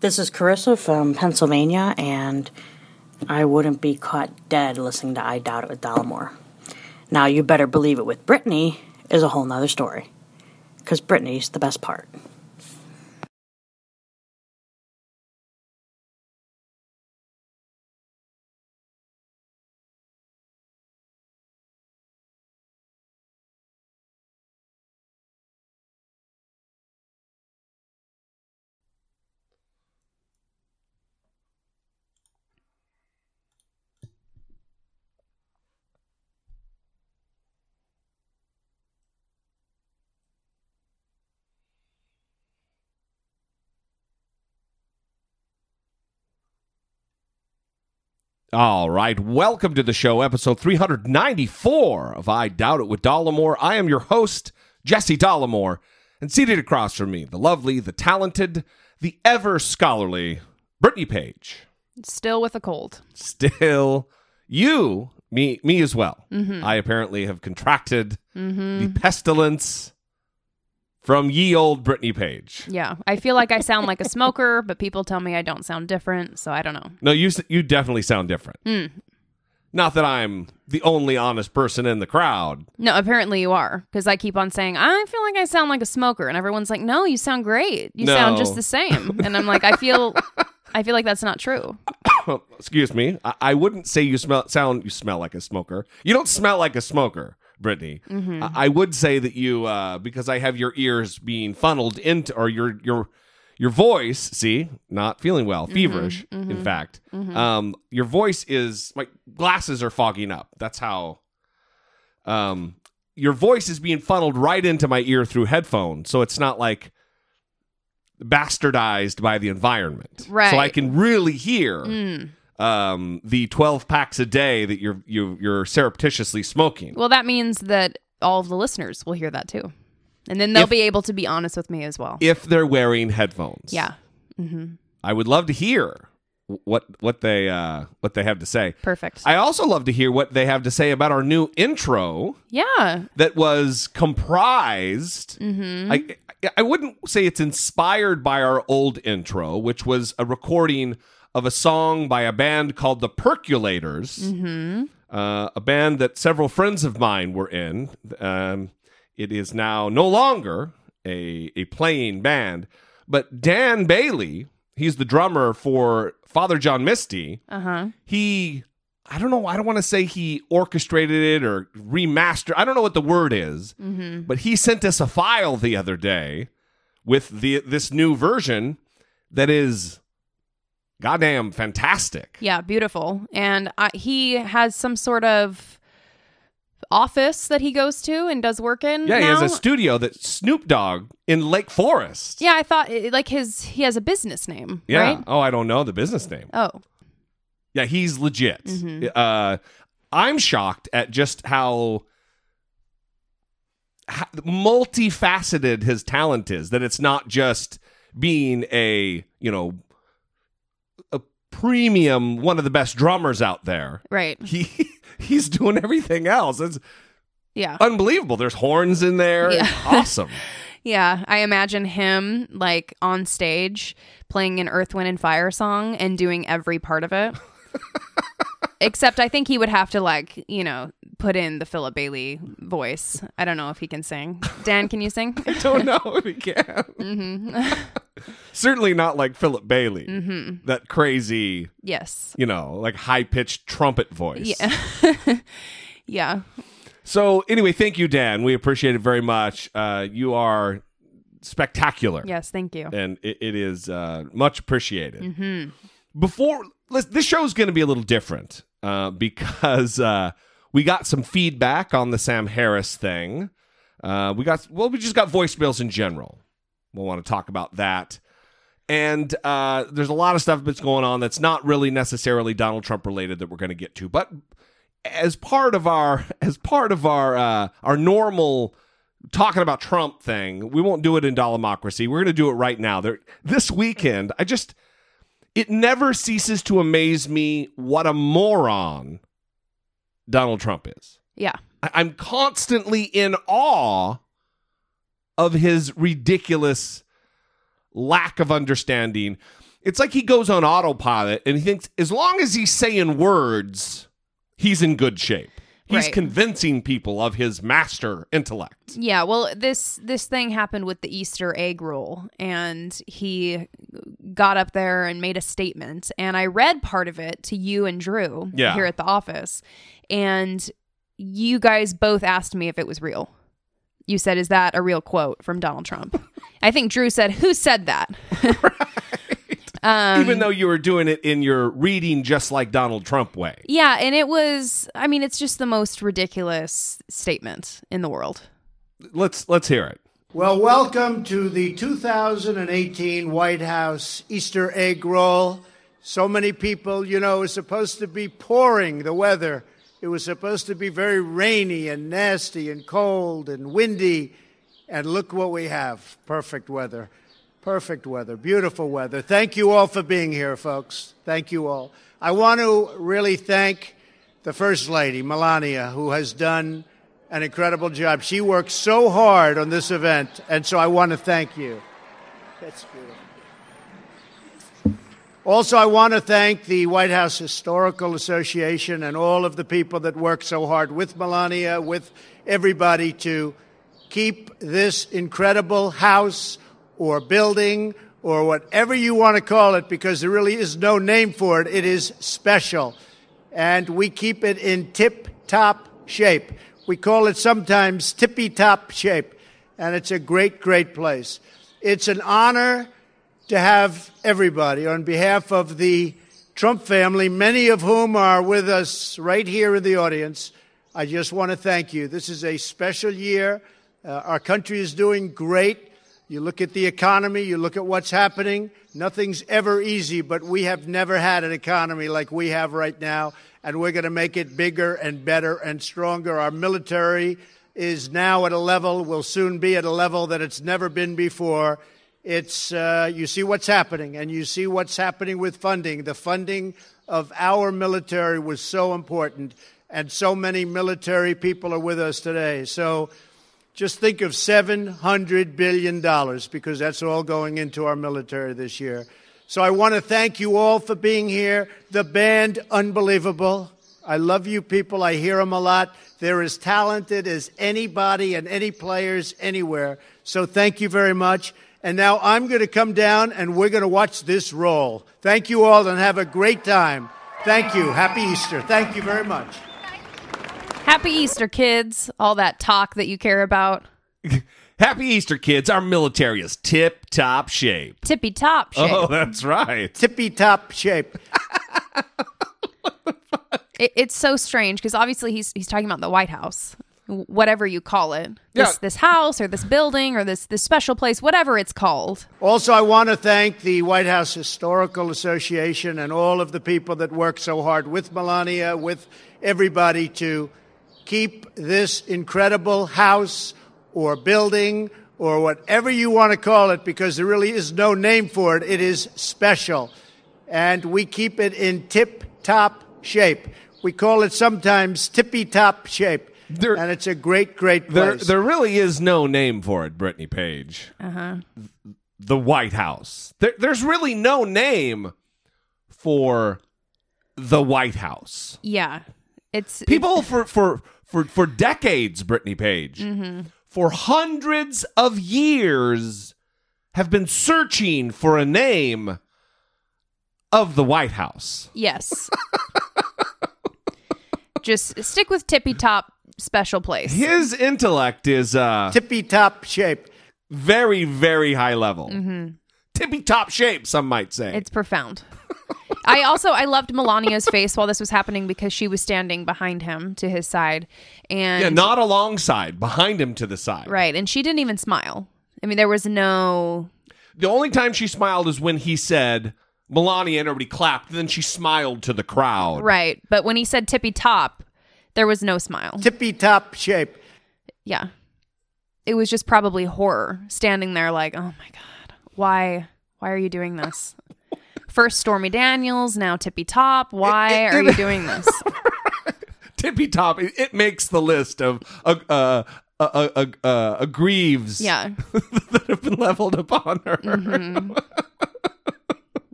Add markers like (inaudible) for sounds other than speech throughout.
This is Carissa from Pennsylvania, and I wouldn't be caught dead listening to I Doubt It with Dollemore. Now, you better believe it with Brittany is a whole nother story. Because Brittany's the best part. All right, welcome to the show, episode 394 of I Doubt It with Dollemore. I am your host, Jesse Dollemore, and seated across from me, the lovely, the talented, the ever scholarly Brittany Page. Still with a cold. Still, you, me, me as well. Mm-hmm. I apparently have contracted mm-hmm. the pestilence from ye old Brittany Page. Yeah. I feel like I sound like a smoker, but people tell me I don't sound different, so I don't know. No, you you definitely sound different. Hmm. Not that I'm the only honest person in the crowd. No, apparently you are, because I keep on saying, I feel like I sound like a smoker. And everyone's like, no, you sound great. You sound just the same. And I'm like, I feel. (laughs) I feel like that's not true. (coughs) Excuse me. I, I wouldn't say you smell sound you smell like a smoker. You don't smell like a smoker, Brittany. I, I would say that you uh, because I have your ears being funneled into or your your your voice. See, not feeling well, feverish. In fact, um, your voice is my glasses are fogging up. That's how. Um, your voice is being funneled right into my ear through headphones, so it's not like bastardized by the environment. Right. So I can really hear um, the 12 packs a day that you're you, you're surreptitiously smoking. Well, that means that all of the listeners will hear that too. And then they'll If- be able to be honest with me as well. if they're wearing headphones. Yeah. hmm I would love to hear what what they uh, what they have to say. Perfect. I also love to hear what they have to say about our new intro yeah. that was comprised. Mm-hmm. I I wouldn't say it's inspired by our old intro, which was a recording of a song by a band called the Percolators, Mm-hmm. uh, a band that several friends of mine were in. Um, it is now no longer a a playing band, but Dan Bailey, he's the drummer for Father John Misty Uh huh. he I don't know, I don't want to say he orchestrated it or remastered. I don't know what the word is. But he sent us a file the other day with the this new version that is goddamn fantastic. Yeah, beautiful. And I, he has some sort of office that he goes to and does work in. Yeah, he has a studio that Snoop Dogg in Lake Forest. Yeah, I thought like his he has a business name, Yeah. right? Oh, I don't know the business name. Oh, Yeah, he's legit. Mhm. Uh, I'm shocked at just how, how multifaceted his talent is. That it's not just being a you know premium one of the best drummers out there. right. He (laughs) he's doing everything else. It's Yeah. unbelievable. There's horns in there. Yeah. (laughs) Awesome. Yeah, I imagine him like on stage playing an Earth, Wind, and Fire song and doing every part of it. (laughs) Except I think he would have to like, you know, put in the Philip Bailey voice. I don't know if he can sing. Dan, can you sing? (laughs) I don't know if he can. mm-hmm. (laughs) (laughs) Certainly not like Philip Bailey. mm-hmm. That crazy, Yes. you know, like high pitched trumpet voice. Yeah. yeah. So anyway, thank you, Dan. We appreciate it very much. Uh, you are spectacular, Yes, thank you. and it, it is uh, much appreciated. Mm-hmm. Before this show is going to be a little different uh, because uh, we got some feedback on the Sam Harris thing. Uh, we got well, we just got voicemails in general. We'll want to talk about that. And uh, there's a lot of stuff that's going on that's not really necessarily Donald Trump related that we're going to get to, but as part of our (laughs) as part of our uh, our normal talking about Trump thing, we won't do it in Dollemocracy. We're going to do it right now. There, this weekend, I just it never ceases to amaze me what a moron Donald Trump is. Yeah. I- I'm constantly in awe of his ridiculous lack of understanding. it's like he goes on autopilot and he thinks as long as he's saying words, he's in good shape. He's Right. convincing people of his master intellect. Yeah, well, this this thing happened with the Easter egg roll, and he got up there and made a statement, and I read part of it to you and Drew Yeah. here at the office, and you guys both asked me if it was real. You said, "Is that a real quote from Donald Trump?" (laughs) I think Drew said, "Who said that?" (laughs) Um, Even though you were doing it in your reading just like Donald Trump way. Yeah, and it was. I mean, it's just the most ridiculous statement in the world. Let's let's hear it. Well, welcome to the 2018 White House Easter egg roll. So many people, you know, it was supposed to be pouring the weather. It was supposed to be very rainy and nasty and cold and windy. And look what we have perfect weather. Perfect weather. Beautiful weather. Thank you all for being here, folks. Thank you all. I want to really thank the First Lady, Melania, who has done an incredible job. She worked so hard on this event, and so I want to thank you. That's beautiful. Also, I want to thank the White House Historical Association and all of the people that worked so hard with Melania, with everybody to keep this incredible house or building or whatever you want to call it, because there really is no name for it. It is special. And we keep it in tip top shape. We call it sometimes tippy top shape. And it's a great, great place. It's an honor to have everybody on behalf of the Trump family, many of whom are with us right here in the audience. I just want to thank you. This is a special year. Uh, our country is doing great. You look at the economy, you look at what's happening. Nothing's ever easy, but we have never had an economy like we have right now, and we're going to make it bigger and better and stronger. Our military is now at a level, will soon be at a level that it's never been before. It's uh, you see what's happening, and you see what's happening with funding. The funding of our military was so important, and so many military people are with us today. So just think of $700 billion because that's all going into our military this year. So I want to thank you all for being here. The band, unbelievable. I love you people. I hear them a lot. They're as talented as anybody and any players anywhere. So thank you very much. And now I'm going to come down and we're going to watch this roll. Thank you all and have a great time. Thank you. Happy Easter. Thank you very much. Happy Easter, kids! All that talk that you care about. (laughs) Happy Easter, kids. Our military is tip top shape. Tippy top oh, shape. Oh, that's right. Tippy top shape. (laughs) It, it's so strange because obviously he's he's talking about the White House, whatever you call it. This Yeah. this house or this building or this this special place, whatever it's called. Also, I want to thank the White House Historical Association and all of the people that worked so hard with Melania, with everybody to keep this incredible house or building or whatever you want to call it, because there really is no name for it. It is special. And we keep it in tip top shape. We call it sometimes tippy top shape. There- and it's a great, great There, place. there really is no name for it, Brittany Page. Uh huh. The White House. There, there's really no name for the White House. Yeah, it's People for for for for decades, Brittany Page, Mm-hmm. for hundreds of years, have been searching for a name of the White House. Yes. (laughs) Just stick with tippy top special place. His intellect is uh tippy top shape. very very high level, tippy top shape. Some might say. It's profound. (laughs) I also I loved Melania's face while this was happening because she was standing behind him to his side, and yeah, not alongside, behind him to the side. right, and she didn't even smile. I mean, there was no The only time she smiled is when he said Melania and everybody clapped. Then she smiled to the crowd. right, but when he said tippy top, there was no smile. Tippy top shape. Yeah, it was just probably horror standing there like, oh my god, why why are you doing this? First Stormy Daniels, now Tippy Top. Why are you (laughs) doing this? (laughs) Tippy top. It, it makes the list of uh, uh, uh, uh, uh, uh, aggrieves Yeah. (laughs) that have been leveled upon her. Mm-hmm.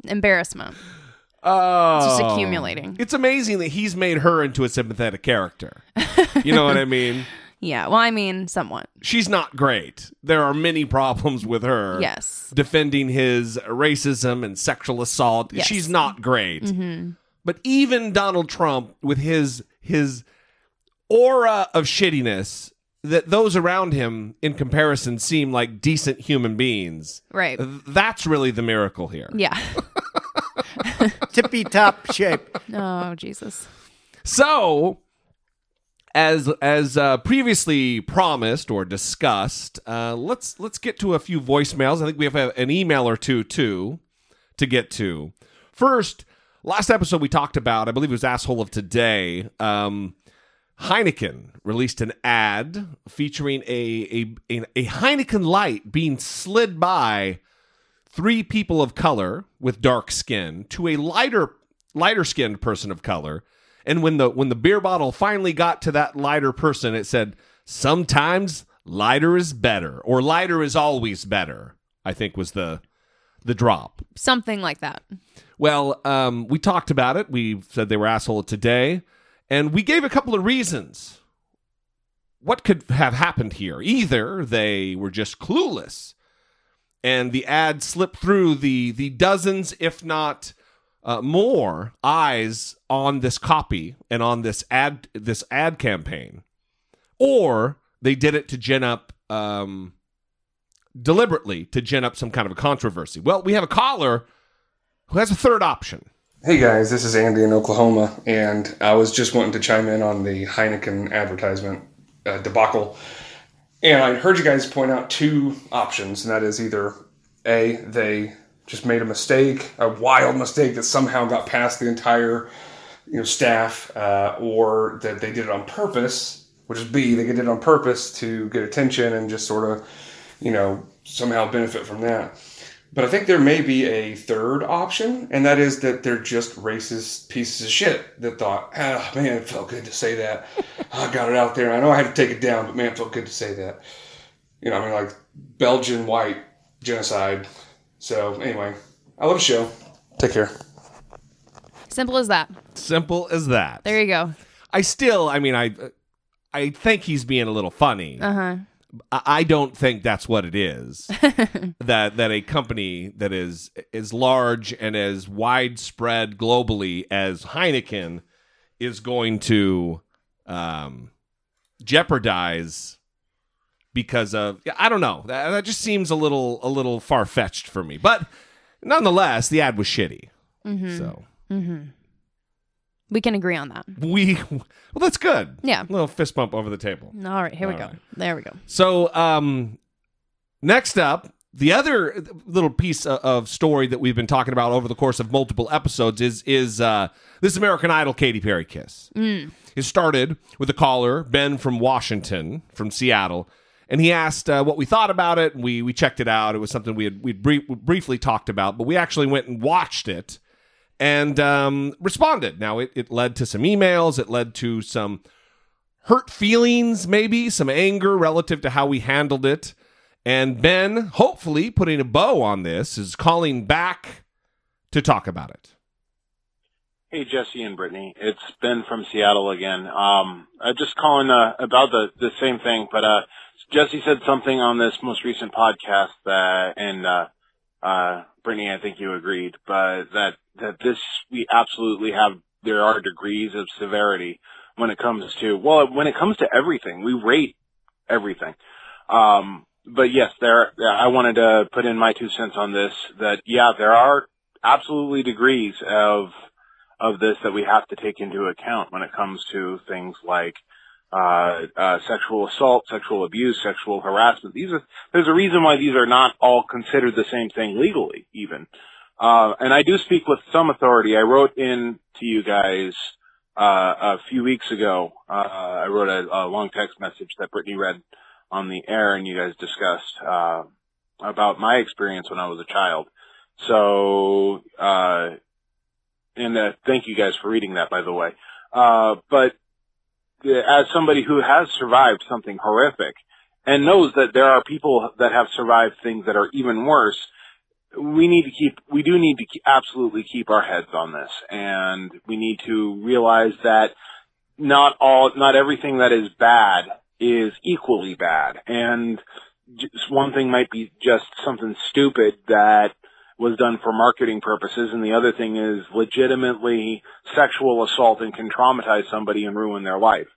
Embarrassment. Oh, It's just accumulating. It's amazing that he's made her into a sympathetic character. you know what I mean? Yeah. Well, I mean, somewhat. She's not great. There are many problems with her. Yes. defending his racism and sexual assault. Yes. She's not great. Mm-hmm. But even Donald Trump, with his his aura of shittiness, that those around him, in comparison, seem like decent human beings. Right. That's really the miracle here. Yeah. (laughs) Tippy top shape. Oh, Jesus. So, as as uh, previously promised or discussed, uh, let's let's get to a few voicemails. I think we have an email or two too to get to. First, last episode we talked about, I believe it was asshole of today. Um, Heineken released an ad featuring a, a a Heineken light being slid by three people of color with dark skin to a lighter lighter skinned person of color. And when the when the beer bottle finally got to that lighter person, it said, "Sometimes lighter is better, or lighter is always better." I think was the the drop. Something like that. Well, um, we talked about it. We said they were asshole today, and we gave a couple of reasons. What could have happened here? Either they were just clueless, and the ad slipped through the the dozens, if not uh, more, eyes on this copy and on this ad this ad campaign, or they did it to gin up. Um, deliberately to gin up some kind of a controversy. Well, we have a caller who has a third option. Hey guys, this is Andy in Oklahoma, and I was just wanting to chime in on the Heineken advertisement uh, debacle. And I heard you guys point out two options, and that is either A, they just made a mistake, a wild mistake that somehow got past the entire you know, staff, uh, or that they did it on purpose, which is B, they did it on purpose to get attention and just sort of, you know, somehow benefit from that. But I think there may be a third option, and that is that they're just racist pieces of shit that thought, oh man, it felt good to say that. I got it out there. I know I had to take it down, but man, it felt good to say that. You know, I mean, like Belgian white genocide. So anyway, I love the show. Take care. Simple as that. Simple as that. There you go. I still, I mean, I, I think he's being a little funny. Uh huh. I I don't think that's what it is. (laughs) that that a company that is as large and as widespread globally as Heineken is going to um, jeopardize because of I don't know. That, that just seems a little a little far fetched for me. But nonetheless, the ad was shitty. So We can agree on that. we well, that's good. Yeah. A little fist bump over the table. All right, here we All go. There we go. So, um, next up, the other little piece of, story that we've been talking about over the course of multiple episodes is is uh, this American Idol Katy Perry kiss. It started with a caller, Ben from Washington, from Seattle, and he asked uh, what we thought about it. We we checked it out. It was something we had we brief, briefly talked about, but we actually went and watched it and um, responded. Now it, it led to some emails. It led to some hurt feelings, maybe some anger relative to how we handled it. And Ben, hopefully putting a bow on this, is calling back to talk about it. Hey, Jesse and Brittany. It's Ben from Seattle again. Um, I'm just calling uh, about the, the same thing, but uh, Jesse said something on this most recent podcast that, and uh, uh, Brittany, I think you agreed, but that that this we absolutely have. There are degrees of severity when it comes to well, when it comes to everything. We rate everything. Um, but yes, there. I wanted to put in my two cents on this. That yeah, there are absolutely degrees of of this that we have to take into account when it comes to things like uh, uh, sexual assault, sexual abuse, sexual harassment. These are there's a reason why these are not all considered the same thing legally, even. Uh, and I do speak with some authority. I wrote in to you guys uh, a few weeks ago. Uh, I wrote a, a long text message that Brittany read on the air, and you guys discussed uh, about my experience when I was a child. So, uh, and thank you guys for reading that, by the way. Uh, but as somebody who has survived something horrific and knows that there are people that have survived things that are even worse, we need to keep, we do need to keep, absolutely keep our heads on this, and we need to realize that not all, not everything that is bad is equally bad, and just one thing might be just something stupid that was done for marketing purposes, and the other thing is legitimately sexual assault and can traumatize somebody and ruin their life.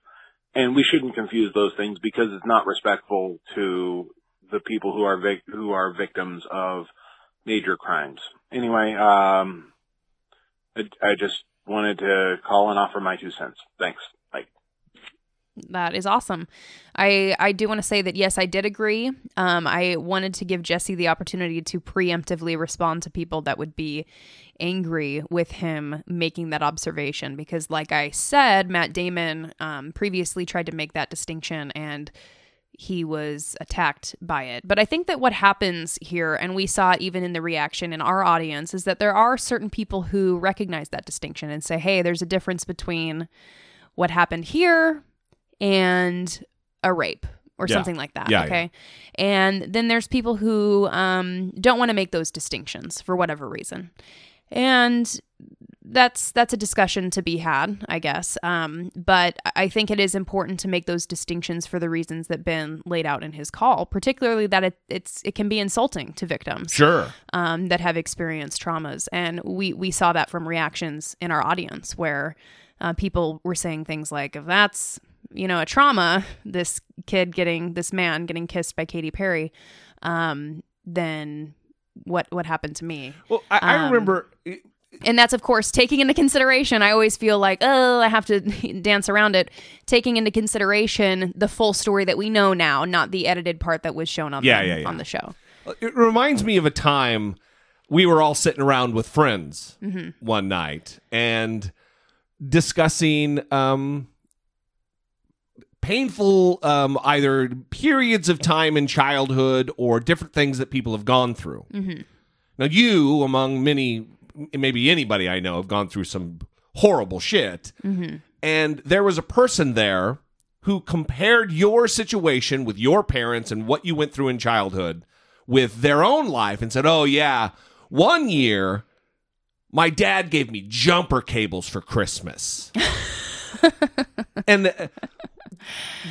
And we shouldn't confuse those things because it's not respectful to the people who are vic- who are victims of major crimes. Anyway, um, I, I just wanted to call and offer my two cents. Thanks. That is awesome. I I do want to say that yes, I did agree. Um, I wanted to give Jesse the opportunity to preemptively respond to people that would be angry with him making that observation because, like I said, Matt Damon um, previously tried to make that distinction and he was attacked by it. But I think that what happens here, and we saw it even in the reaction in our audience, is that there are certain people who recognize that distinction and say, hey, there's a difference between what happened here and a rape or Yeah. something like that. Yeah, okay. And then there's people who um, don't want to make those distinctions for whatever reason. And that's that's a discussion to be had, I guess. Um, but I think it is important to make those distinctions for the reasons that Ben laid out in his call, particularly that it, it's it can be insulting to victims Sure. um, that have experienced traumas, and we we saw that from reactions in our audience where uh, people were saying things like, "If that's you know a trauma, this kid getting this man getting kissed by Katy Perry, um, then what what happened to me?" Well, I, I Um, remember. and that's of course taking into consideration i always feel like oh i have to (laughs) dance around it taking into consideration the full story that we know now not the edited part that was shown on, Yeah, the, yeah, yeah. on the show It reminds me of a time we were all sitting around with friends one night and discussing um, painful um, either periods of time in childhood or different things that people have gone through. Now, you, among many, maybe anybody I know, have gone through some horrible shit. And there was a person there who compared your situation with your parents and what you went through in childhood with their own life and said, Oh, yeah, one year my dad gave me jumper cables for Christmas. (laughs) and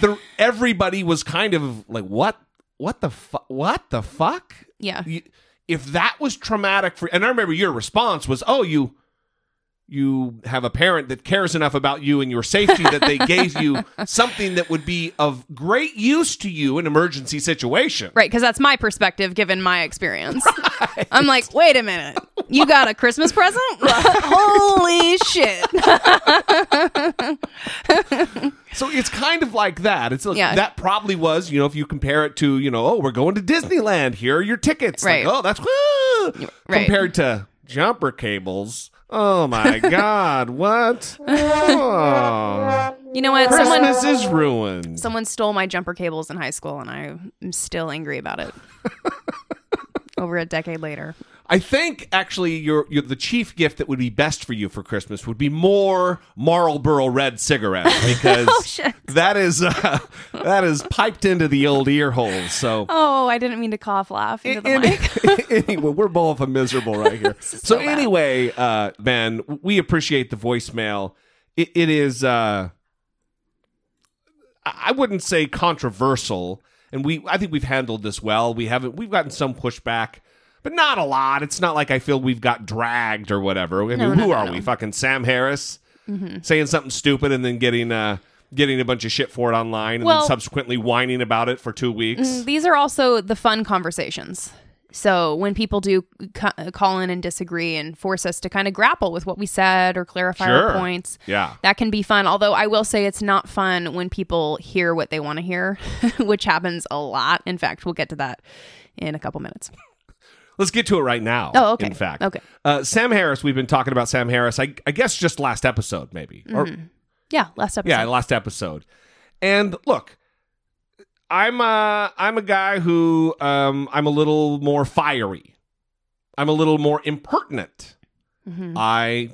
the, everybody was kind of like, What? What the fu- What the fuck? yeah. You, if that was traumatic for and i remember your response was oh you you have a parent that cares enough about you and your safety that they gave you (laughs) something that would be of great use to you in emergency situation. Right because that's my perspective given my experience. I'm like wait a minute. (laughs) You got a christmas present? Holy shit (laughs) so it's kind of like that. It's like, Yeah. that probably was you know if you compare it to you know oh we're going to disneyland. Here are your tickets. Right. like, oh that's woo! Right. compared to jumper cables. Oh my (laughs) god. What? Oh, you know what? Oh. Someone christmas is ruined. someone stole my jumper cables in high school and i'm still angry about it. (laughs) Over a decade later I think actually your, your the chief gift that would be best for you for Christmas would be more Marlboro Red cigarettes (laughs) because Oh, shit. that is uh, (laughs) that is piped into the old ear holes. So oh i didn't mean to cough laugh into the Any- mic (laughs) anyway, we're both miserable right here. so so anyway, uh, Ben, we appreciate the voicemail. It, it is uh, I I wouldn't say controversial, and we I think we've handled this well. We haven't we've gotten some pushback. But not a lot. It's not like I feel we've got dragged or whatever. I mean, who no, no, are no. we? Fucking Sam Harris Mm-hmm. saying something stupid and then getting uh getting a bunch of shit for it online and Well- then subsequently whining about it for two weeks. Mm, These are also the fun conversations. So when people do ca- call in and disagree and force us to kind of grapple with what we said or clarify Sure. our points, Yeah. that can be fun. Although I will say it's not fun when people hear what they want to hear, (laughs) which happens a lot. In fact, we'll get to that in a couple minutes. Let's get to it right now. Oh, okay. In fact, Okay. Uh, Sam Harris. We've been talking about Sam Harris. I, I guess just last episode, maybe. Or Yeah, last episode. yeah, last episode. And look, I'm uh I'm a guy who um I'm a little more fiery. I'm a little more impertinent. Mhm. I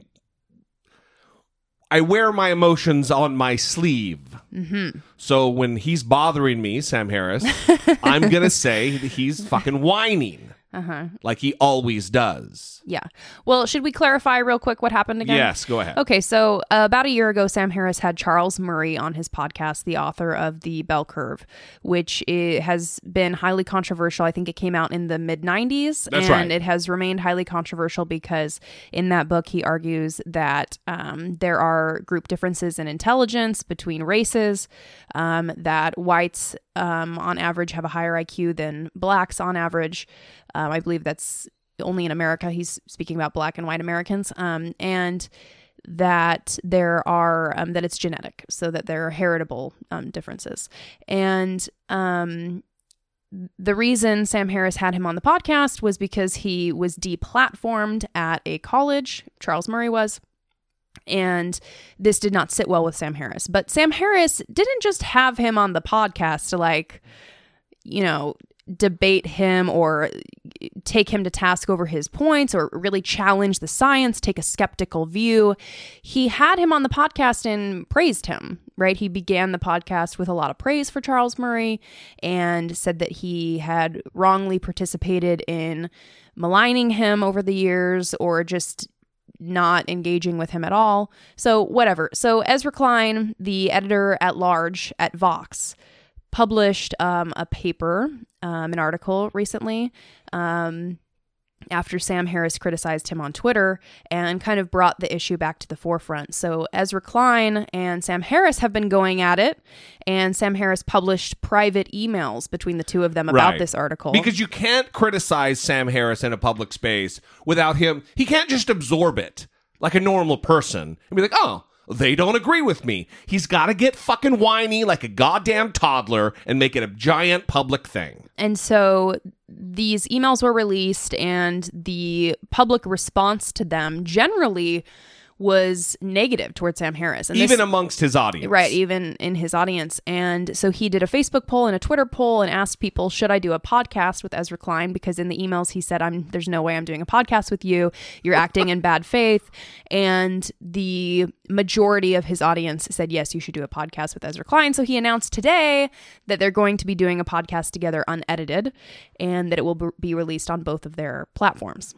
I wear my emotions on my sleeve. Mhm. So when he's bothering me, Sam Harris, (laughs) I'm gonna say that he's fucking whining. Uh huh. like he always does. Yeah. Well, should we clarify real quick what happened again? Yes, go ahead. Okay, so uh, about a year ago, Sam Harris had Charles Murray on his podcast, the author of The Bell Curve, which has been highly controversial. I think it came out in the mid 90s. That's and right. it has remained highly controversial because in that book, he argues that um, there are group differences in intelligence between races, um, that whites um, on average have a higher IQ than blacks on average. Um, I believe that's only in America. He's speaking about black and white Americans. Um, and that there are um, that it's genetic, so that there are heritable um, differences. And um, the reason Sam Harris had him on the podcast was because he was deplatformed at a college. Charles Murray was. And this did not sit well with Sam Harris. But Sam Harris didn't just have him on the podcast to, like, you know, debate him or uh, take him to task over his points or really challenge the science, take a skeptical view. He had him on the podcast and praised him, right? He began the podcast with a lot of praise for Charles Murray and said that he had wrongly participated in maligning him over the years or just not engaging with him at all. So, whatever. So, Ezra Klein, the editor at large at Vox, published um, a paper, um, an article recently, um, after Sam Harris criticized him on Twitter and kind of brought the issue back to the forefront. So Ezra Klein and Sam Harris have been going at it, and Sam Harris published private emails between the two of them about Right. this article. Because you can't criticize Sam Harris in a public space without him. He can't just absorb it like a normal person and be like, oh, they don't agree with me. He's got to get fucking whiny like a goddamn toddler and make it a giant public thing. And so these emails were released, and the public response to them generally was negative towards Sam Harris. And this- Even amongst his audience. Right, even in his audience. And so he did a Facebook poll and a Twitter poll and asked people, should I do a podcast with Ezra Klein? Because in the emails he said, I'm there's no way I'm doing a podcast with you. You're acting in bad faith. And the majority of his audience said, yes, you should do a podcast with Ezra Klein. So he announced today that they're going to be doing a podcast together unedited and that it will be released on both of their platforms.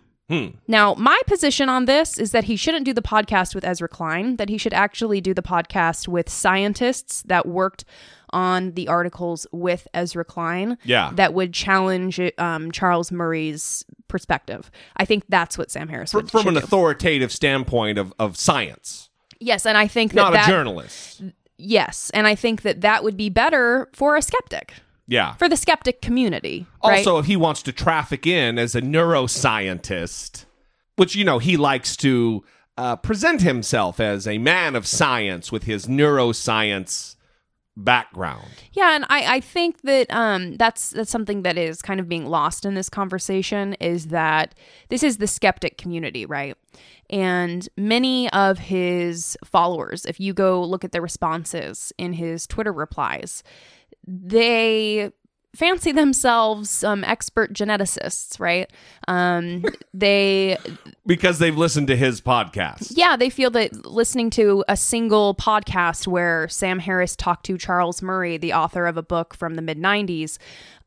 Now, my position on this is that he shouldn't do the podcast with Ezra Klein, that he should actually do the podcast with scientists that worked on the articles with Ezra Klein Yeah. that would challenge um, Charles Murray's perspective. I think that's what Sam Harris would from should an do. authoritative standpoint of, of science, Yes, and I think that not that a journalist. yes, and I think that that would be better for a skeptic, Yeah. for the skeptic community. right? Also, if he wants to traffic in as a neuroscientist, which, you know, he likes to uh, present himself as a man of science with his neuroscience background. Yeah, and I, I think that um, that's that's something that is kind of being lost in this conversation is that this is the skeptic community, right? And many of his followers, if you go look at their responses in his Twitter replies, they fancy themselves um, expert geneticists, right? Um, (laughs) they Because they've listened to his podcast. yeah, they feel that listening to a single podcast where Sam Harris talked to Charles Murray, the author of a book from the mid 90s,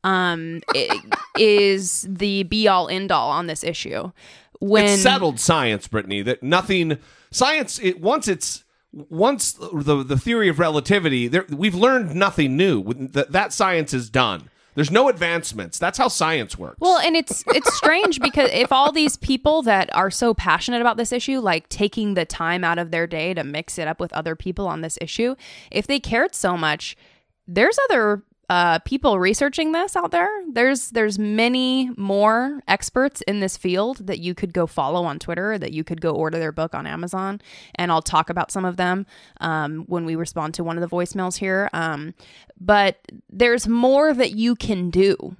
um, (laughs) is the be all end all on this issue. When it's settled science, Brittany, that nothing science it once it's once the the theory of relativity, there, we've learned nothing new. That that science is done. There's no advancements. That's how science works. Well, and it's it's strange because if all these people that are so passionate about this issue, like taking the time out of their day to mix it up with other people on this issue, if they cared so much, there's other uh, people researching this out there. There's there's many more experts in this field that you could go follow on Twitter, that you could go order their book on Amazon, and I'll talk about some of them um, when we respond to one of the voicemails here. Um, but there's more that you can do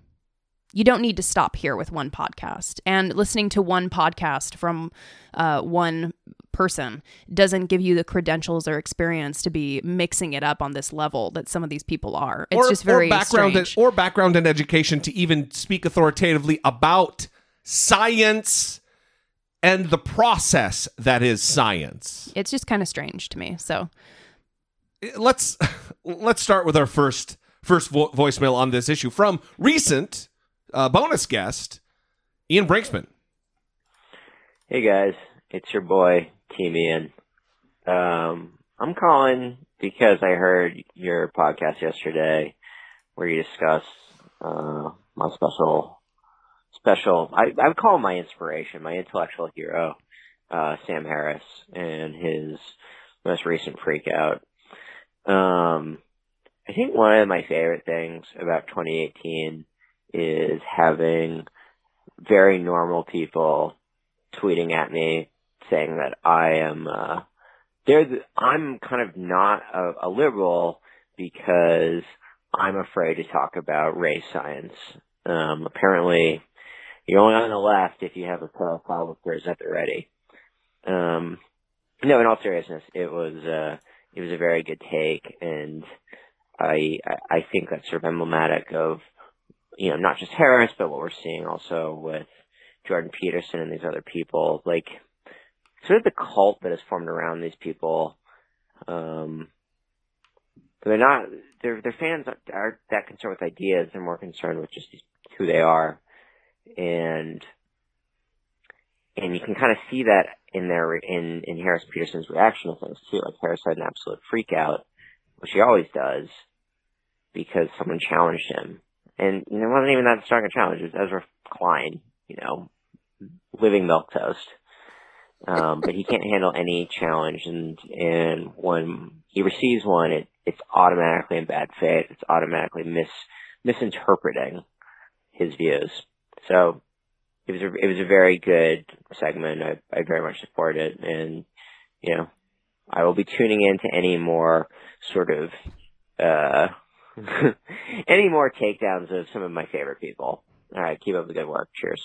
you don't need to stop here with one podcast and listening to one podcast from uh, one person doesn't give you the credentials or experience to be mixing it up on this level that some of these people are it's just very background strange. or background and education to even speak authoritatively about science and the process that is science. it's just kind of strange to me so let's let's start with our first first vo- voicemail on this issue from recent uh, bonus guest Ian Brinksman. Hey guys, it's your boy Team Ian. Um, I'm calling because I heard your podcast yesterday where you discussed uh, my special, special. I I would call him my inspiration, my intellectual hero, uh, Sam Harris, and his most recent freak out. Um, I think one of my favorite things about 2018 is having very normal people tweeting at me saying that I am uh I'm kind of not a, a liberal because I'm afraid to talk about race science. Um apparently you're only on the left if you have a pair of calipers at the ready. Um no, in all seriousness, it was uh it was a very good take and I I think that's sort of emblematic of you know, not just Harris, but what we're seeing also with Jordan Peterson and these other people, like sort of the cult that has formed around these people. Um, they're not their their fans aren't, that concerned with ideas; they're more concerned with just who they are, and and you can kind of see that in their in in Harris Peterson's reaction to things too. Like Harris had an absolute freak out, which he always does, because someone challenged him, and you know, it wasn't even that strong a challenge. It was Ezra Klein, you know, living milquetoast. Um, but he can't handle any challenge, and and when he receives one, it it's automatically in bad faith. It's automatically mis misinterpreting his views. So it was a it was a very good segment. I I very much support it, and you know, I will be tuning in to any more sort of uh (laughs) any more takedowns of some of my favorite people. All right, keep up the good work. Cheers.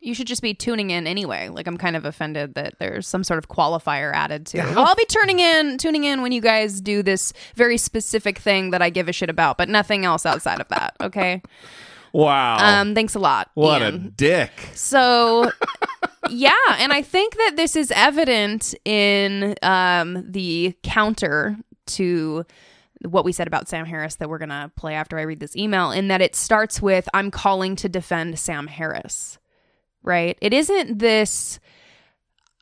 You should just be tuning in anyway. Like I'm kind of offended that there's some sort of qualifier added to. Well, I'll be tuning in, tuning in when you guys do this very specific thing that I give a shit about, but nothing else outside of that. Okay. (laughs) Wow. Um. Thanks a lot. what a dick. So, yeah, and I think that this is evident in um, the counter to what we said about Sam Harris that we're going to play after I read this email, in that it starts with I'm calling to defend Sam Harris, right? It isn't this.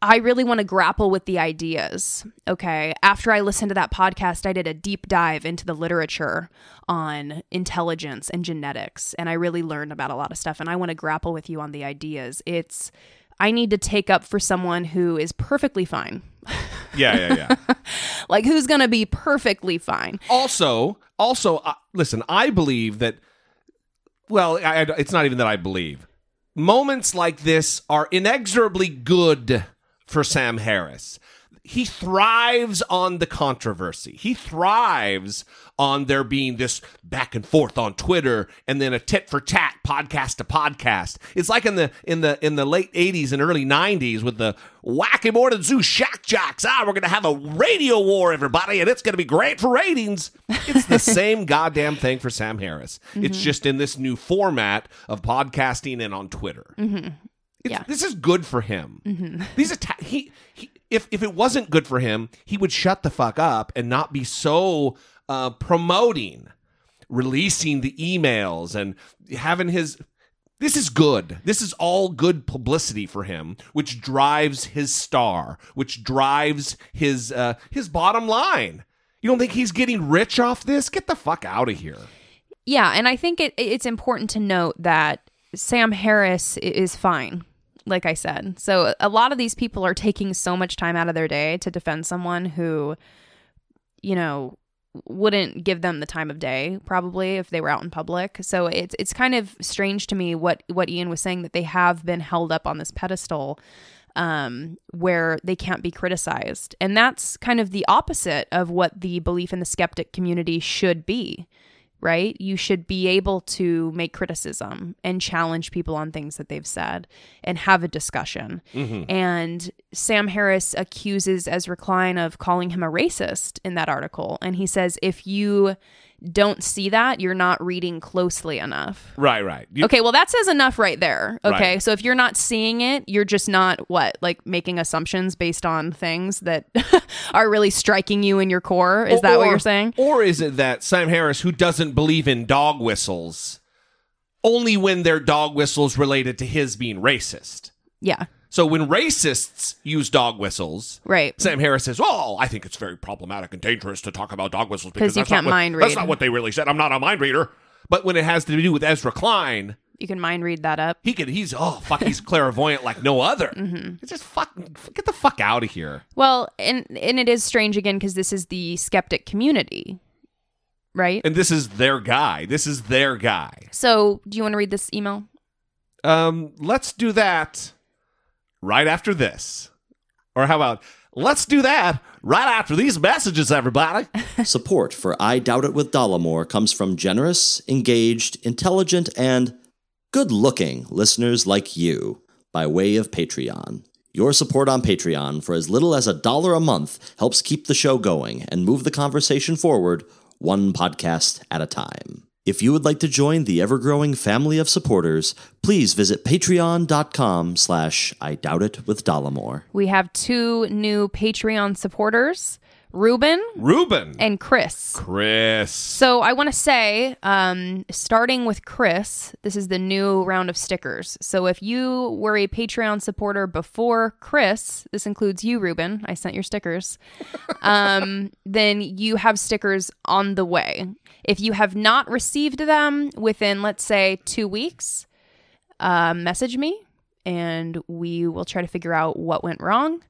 I really want to grapple with the ideas. Okay. After I listened to that podcast, I did a deep dive into the literature on intelligence and genetics, and I really learned about a lot of stuff. And I want to grapple with you on the ideas. It's, I need to take up for someone who is perfectly fine. Yeah, yeah, yeah. (laughs) like, who's going to be perfectly fine? also, also, uh, listen. I believe that. Well, I, I- it's not even that I believe. Moments like this are inexorably good for Sam Harris. He thrives on the controversy. He thrives on there being this back and forth on Twitter and then a tit for tat podcast to podcast. It's like in the in the in the late 80s and early 90s with the wacky than zoo shock jocks. Ah, we're gonna have a radio war, everybody, and it's gonna be great for ratings. It's the (laughs) same goddamn thing for Sam Harris. It's just in this new format of podcasting and on Twitter. It's- Yeah. This is good for him. (laughs) These atta- he, he if if it wasn't good for him, he would shut the fuck up and not be so uh, promoting, releasing the emails and having his. This is good. This is all good publicity for him, which drives his star, which drives his uh, his bottom line. You don't think he's getting rich off this? Get the fuck out of here. Yeah, and I think it, it's important to note that Sam Harris is fine, like I said. So a lot of these people are taking so much time out of their day to defend someone who, you know, wouldn't give them the time of day probably if they were out in public. So it's it's kind of strange to me what what Ian was saying that they have been held up on this pedestal um, where they can't be criticized. And that's kind of the opposite of what the belief in the skeptic community should be, right? You should be able to make criticism and challenge people on things that they've said and have a discussion. Mm-hmm. And Sam Harris accuses Ezra Klein of calling him a racist in that article. And he says, if you don't see that, you're not reading closely enough. Right, right. You- Okay, well that says enough right there. Okay, Right. so if you're not seeing it, you're just not what like making assumptions based on things that (laughs) are really striking you in your core. Is that what you're saying? Or is it that Sam Harris, who doesn't believe in dog whistles, only when their dog whistles related to his being racist. Yeah. So when racists use dog whistles, Right. Sam Harris says, "Oh, I think it's very problematic and dangerous to talk about dog whistles because you that's can't what- mind That's not what they really said. I'm not a mind reader." But when it has to do with Ezra Klein, You can mind read that up. he could. He's oh fuck. He's (laughs) clairvoyant like no other. Mm-hmm. It's just fuck. Get the fuck out of here. Well, and and it is strange again because this is the skeptic community, right? And this is their guy. This is their guy. So, do you want to read this email? Um, let's do that right after this. Or how about let's do that right after these messages, everybody. (laughs) Support for I Doubt It with Dollemore comes from generous, engaged, intelligent, and good looking listeners like you by way of Patreon. Your support on Patreon for as little as a dollar a month helps keep the show going and move the conversation forward one podcast at a time. If you would like to join the ever-growing family of supporters, please visit patreon.com slash I doubt it with Dollemore. We have two new Patreon supporters, Ruben Ruben. and Chris. Chris. So I want to say, um, starting with Chris, this is the new round of stickers. So if you were a Patreon supporter before Chris, this includes you, Ruben. I sent your stickers. (laughs) Um, then you have stickers on the way. If you have not received them within, let's say, two weeks, uh, message me and we will try to figure out what went wrong.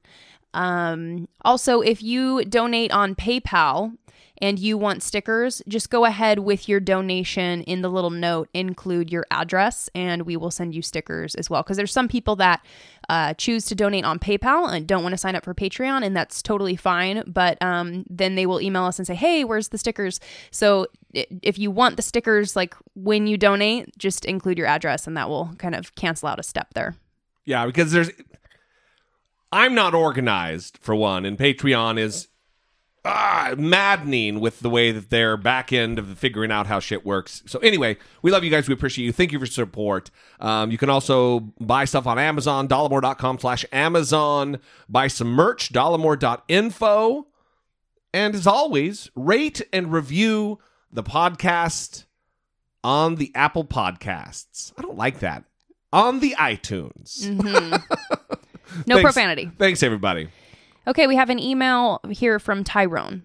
Um, also, if you donate on PayPal and you want stickers, just go ahead with your donation in the little note, include your address, and we will send you stickers as well. Because there's some people that uh, choose to donate on PayPal and don't want to sign up for Patreon, and that's totally fine. But um, then they will email us and say, "Hey, where's the stickers?" So if you want the stickers, like when you donate, just include your address, and that will kind of cancel out a step there. Yeah, because there's. I'm not organized for one, and Patreon is ah, maddening with the way that their back end of figuring out how shit works. So anyway, we love you guys. We appreciate you. Thank you for your support. Um, you can also buy stuff on Amazon, dollemore.com slash Amazon. Buy some merch, dollemore.info. And as always, rate and review the podcast on the Apple Podcasts. I don't like that. On the iTunes. (laughs) No Thanks. profanity. Thanks, everybody. Okay, we have an email here from Tyrone.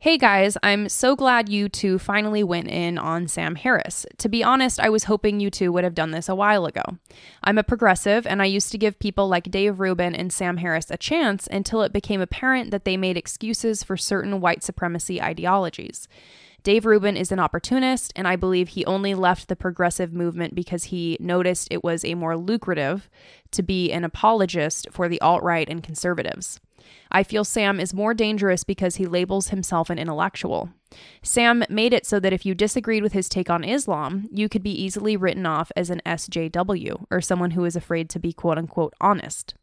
Hey guys, I'm so glad you two finally went in on Sam Harris. To be honest, I was hoping you two would have done this a while ago. I'm a progressive, and I used to give people like Dave Rubin and Sam Harris a chance until it became apparent that they made excuses for certain white supremacy ideologies. Dave Rubin is an opportunist, and I believe he only left the progressive movement because he noticed it was a more lucrative to be an apologist for the alt right and conservatives. I feel Sam is more dangerous because he labels himself an intellectual. Sam made it so that if you disagreed with his take on Islam, you could be easily written off as an SJW or someone who is afraid to be quote unquote honest.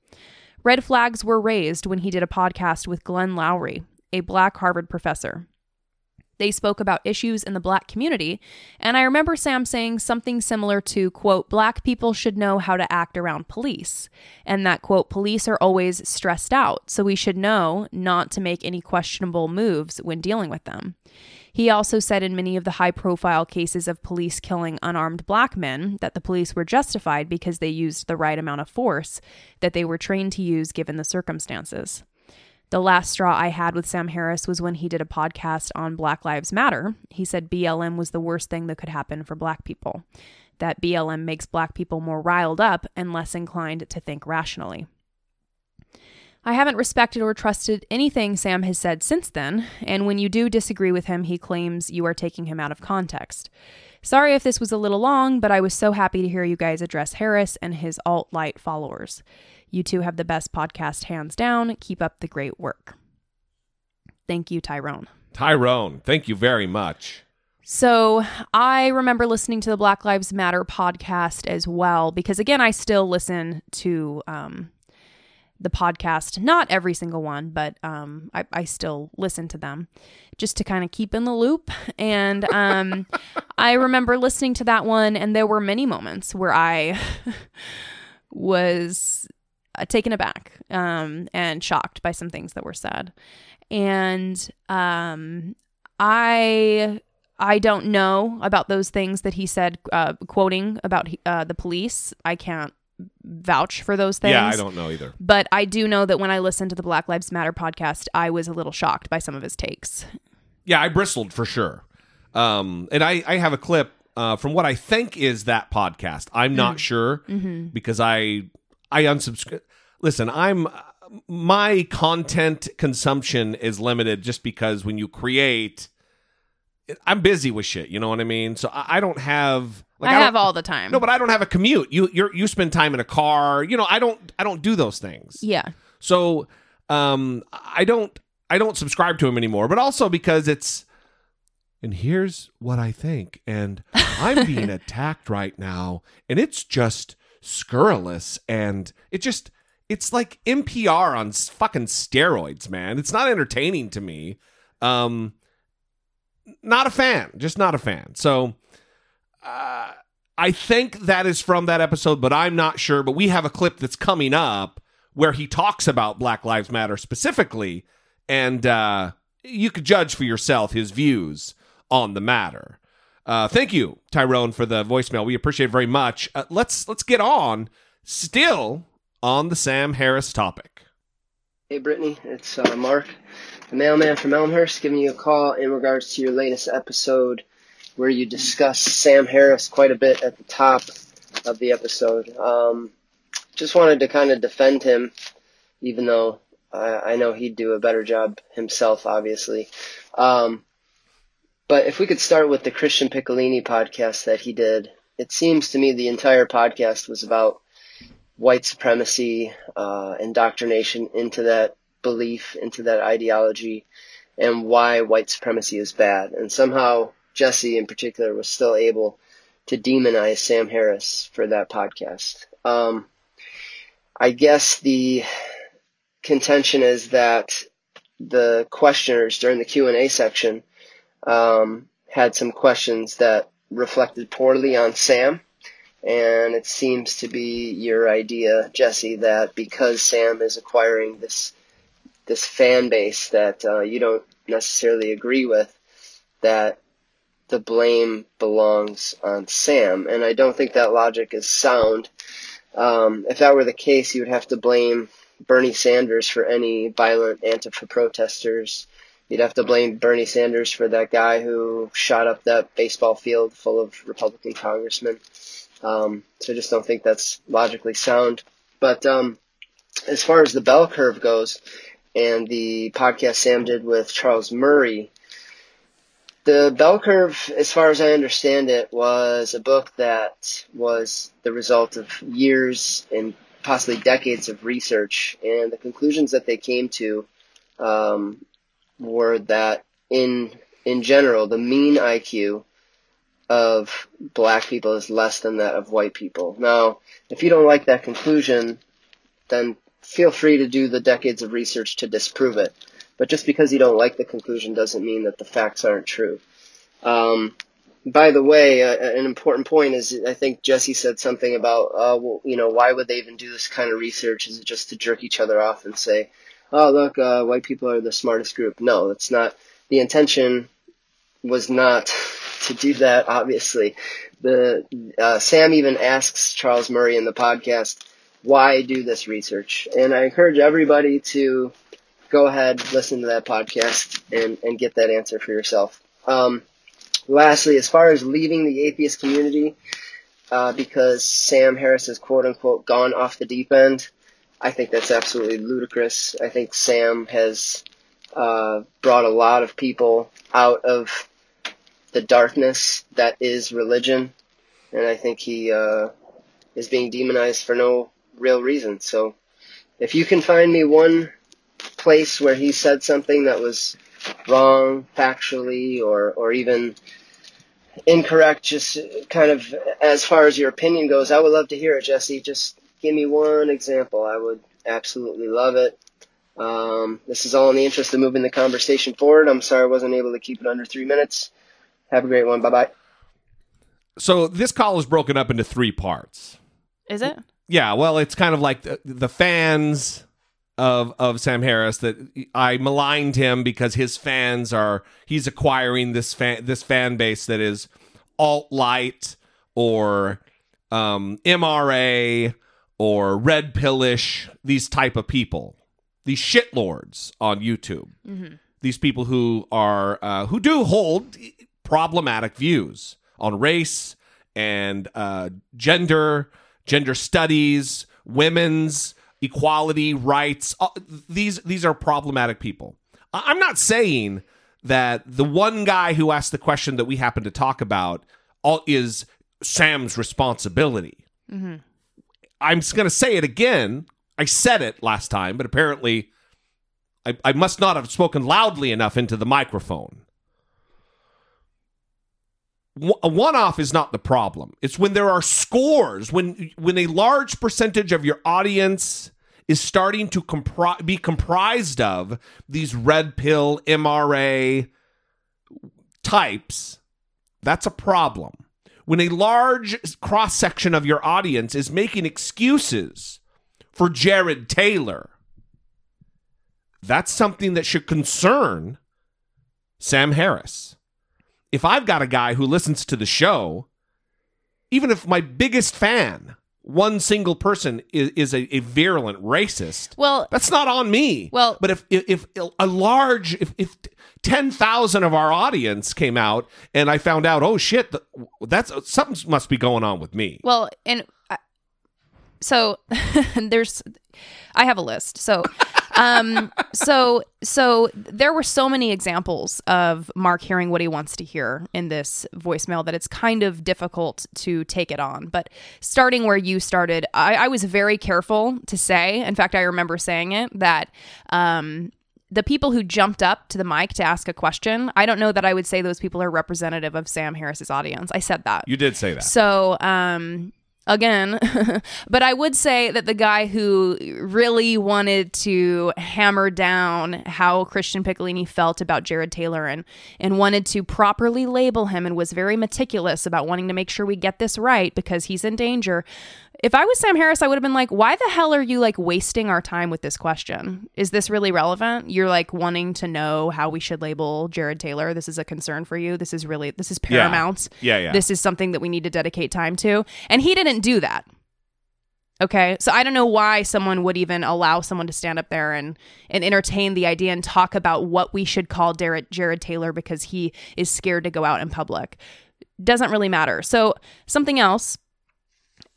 Red flags were raised when he did a podcast with Glenn Loury, a black Harvard professor. They spoke about issues in the black community, and I remember Sam saying something similar to, quote, black people should know how to act around police, and that, quote, police are always stressed out, so we should know not to make any questionable moves when dealing with them. He also said in many of the high profile cases of police killing unarmed black men that the police were justified because they used the right amount of force that they were trained to use given the circumstances. The last straw I had with Sam Harris was when he did a podcast on Black Lives Matter. He said BLM was the worst thing that could happen for black people, that BLM makes black people more riled up and less inclined to think rationally. I haven't respected or trusted anything Sam has said since then, and when you do disagree with him, he claims you are taking him out of context. Sorry if this was a little long, but I was so happy to hear you guys address Harris and his alt light followers. You two have the best podcast hands down. Keep up the great work. Thank you, Tyrone. Tyrone, thank you very much. So I remember listening to the Black Lives Matter podcast as well, because again, I still listen to um, the podcast, not every single one, but um, I, I still listen to them just to kind of keep in the loop. And um, (laughs) I remember listening to that one, and there were many moments where I (laughs) was uh, taken aback um, and shocked by some things that were said. And um, I I don't know about those things that he said, uh, quoting about uh, the police. I can't vouch for those things. Yeah, I don't know either. But I do know that when I listened to the Black Lives Matter podcast, I was a little shocked by some of his takes. Yeah, I bristled for sure. Um, and I, I have a clip uh, from what I think is that podcast. I'm not sure because I I unsubscribe. Listen, I'm my content consumption is limited just because when you create, I'm busy with shit. You know what I mean? So I, I don't have. Like, I, don't- have all the time. No, but I don't have a commute. You you you spend time in a car. You know, I don't I don't do those things. yeah. So um I don't I don't subscribe to him anymore, but also because it's and here's what I think and I'm being (laughs) attacked right now and it's just scurrilous and it just it's like NPR on fucking steroids, man. It's not entertaining to me. Um not a fan, just not a fan. So uh I think that is from that episode, but I'm not sure. But we have a clip that's coming up where he talks about Black Lives Matter specifically, and uh, you could judge for yourself his views on the matter. Uh, thank you, Tyrone, for the voicemail. We appreciate it very much. Uh, let's let's get on. Still on the Sam Harris topic. Hey Brittany, it's uh, Mark, the mailman from Elmhurst, giving you a call in regards to your latest episode where you discuss Sam Harris quite a bit at the top of the episode. Um, just wanted to kind of defend him, even though I, I know he'd do a better job himself, obviously. Um, but if we could start with the Christian Picciolini podcast that he did, it seems to me the entire podcast was about white supremacy, uh, indoctrination into that belief, into that ideology, and why white supremacy is bad. And somehow Jesse, in particular, was still able to demonize Sam Harris for that podcast. Um, I guess the contention is that the questioners during the Q and A section um, had some questions that reflected poorly on Sam and it seems to be your idea, Jesse, that because Sam is acquiring this this fan base that uh, you don't necessarily agree with, that the blame belongs on Sam, and I don't think that logic is sound. Um, if that were the case, you would have to blame Bernie Sanders for any violent Antifa protesters. You'd have to blame Bernie Sanders for that guy who shot up that baseball field full of Republican congressmen. Um, so I just don't think that's logically sound. But um, as far as the bell curve goes, and the podcast Sam did with Charles Murray, the bell curve, as far as I understand it, was a book that was the result of years and possibly decades of research, and the conclusions that they came to um, were that in in general, the mean IQ of black people is less than that of white people. Now, if you don't like that conclusion, then feel free to do the decades of research to disprove it. But just because you don't like the conclusion doesn't mean that the facts aren't true. Um, by the way, uh, an important point is I think Jesse said something about, uh, well, you know, why would they even do this kind of research? Is it just to jerk each other off and say, oh, look, uh, white people are the smartest group? No, it's not. The intention was not (laughs) to do that, obviously. The uh, Sam even asks Charles Murray in the podcast, why do this research? And I encourage everybody to go ahead, listen to that podcast, and, and get that answer for yourself. Um, lastly, as far as leaving the atheist community, uh, because Sam Harris has quote unquote gone off the deep end, I think that's absolutely ludicrous. I think Sam has uh, brought a lot of people out of the darkness that is religion, and I think he uh, is being demonized for no real reason. So, if you can find me one place where he said something that was wrong factually or or even incorrect, just kind of as far as your opinion goes, I would love to hear it, Jesse. Just give me one example. I would absolutely love it. Um, this is all in the interest of moving the conversation forward. I'm sorry I wasn't able to keep it under three minutes. Have a great one. Bye bye. So this call is broken up into three parts. Is it? Yeah, well, it's kind of like the, the fans, of of Sam Harris that I maligned him because his fans are he's acquiring this fan this fan base that is alt light or um, MRA or red pillish these type of people these shitlords on YouTube these people who are uh, who do hold problematic views on race and uh, gender, gender studies, women's equality rights. Uh, these these are problematic people. I'm not saying that the one guy who asked the question that we happen to talk about all is Sam's responsibility. I'm just going to say it again. I said it last time, but apparently I, I must not have spoken loudly enough into the microphone. One- A one-off is not the problem. It's when there are scores, when when a large percentage of your audience is starting to compri- be comprised of these red pill MRA types. That's a problem. When a large cross section of your audience is making excuses for Jared Taylor, that's something that should concern Sam Harris. If I've got a guy who listens to the show, even if my biggest fan, one single person is, is a, a virulent racist, Well, that's not on me. Well- but if if, if a large if if ten thousand of our audience came out and I found out, oh shit, that's something must be going on with me. Well, and I- so (laughs) there's I have a list. So um so so there were so many examples of Mark hearing what he wants to hear in this voicemail that it's kind of difficult to take it on. But starting where you started, I, I was very careful to say, in fact I remember saying it, that um the people who jumped up to the mic to ask a question, I don't know that I would say those people are representative of Sam Harris's audience. I said that. You did say that. So, um, again, (laughs) but I would say that the guy who really wanted to hammer down how Christian Picciolini felt about Jared Taylor and and wanted to properly label him and was very meticulous about wanting to make sure we get this right because he's in danger. If I was Sam Harris, I would have been like, "Why the hell are you like wasting our time with this question? Is this really relevant? You're like wanting to know how we should label Jared Taylor. This is a concern for you. This is really this is paramount. Yeah, yeah. This is something that we need to dedicate time to. And he didn't do that. Okay. So I don't know why someone would even allow someone to stand up there and, and entertain the idea and talk about what we should call Jared, Jared Taylor because he is scared to go out in public. Doesn't really matter. So something else.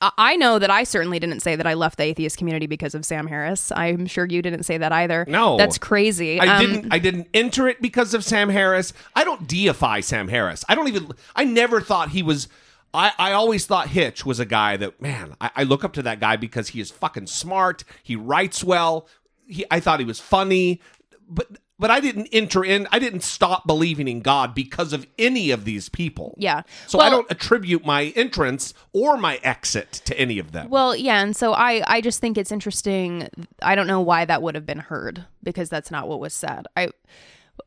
I- I know that I certainly didn't say that I left the atheist community because of Sam Harris. I'm sure you didn't say that either. No. That's crazy. I Um, didn't. I didn't enter it because of Sam Harris. I don't deify Sam Harris. I don't even. I never thought he was. I, I always thought Hitch was a guy that man. I, I look up to that guy because he is fucking smart. He writes well. He. I thought he was funny, but but I didn't enter in. I didn't stop believing in God because of any of these people. Yeah. So I don't attribute my entrance or my exit to any of them. Well, yeah, and so I I just think it's interesting. I don't know why that would have been heard because that's not what was said. I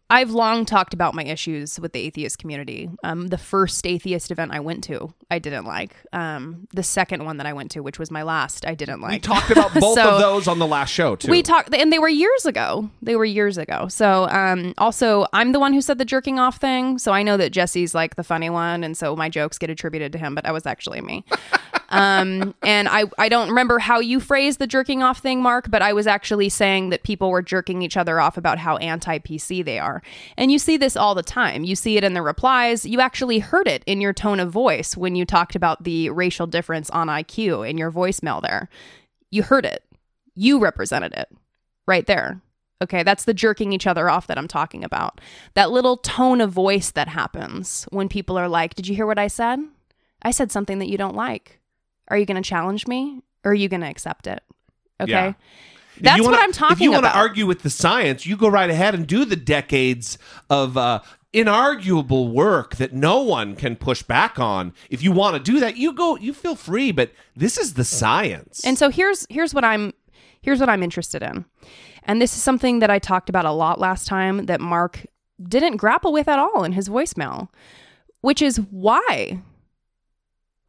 I've long talked about my issues with the atheist community. Um, the first atheist event I went to, I didn't like. Um, the second one that I went to, which was my last, I didn't like. we talked about (laughs) both So- of those on the last show too. We talked, and they were years ago. They were years ago. So, um, also, I'm the one who said the jerking off thing. So I know that Jesse's like the funny one, and so my jokes get attributed to him, but that was actually me. (laughs) um, and I, I don't remember how you phrased the jerking off thing, Mark, but I was actually saying that people were jerking each other off about how anti PC they are. And you see this all the time. You see it in the replies. You actually heard it in your tone of voice when you talked about the racial difference on IQ in your voicemail there. You heard it. You represented it right there. Okay, that's the jerking each other off that I'm talking about. That little tone of voice that happens when people are like, Did you hear what I said? I said something that you don't like. Are you going to challenge me or are you going to accept it? Okay. Yeah. That's what wanna- I'm talking about. If you want to argue with the science, you go right ahead and do the decades of uh, inarguable work that no one can push back on. If you want to do that, you go. You feel free, but this is the science. And so here's here's what I'm here's what I'm interested in. And this is something that I talked about a lot last time that Mark didn't grapple with at all in his voicemail, which is why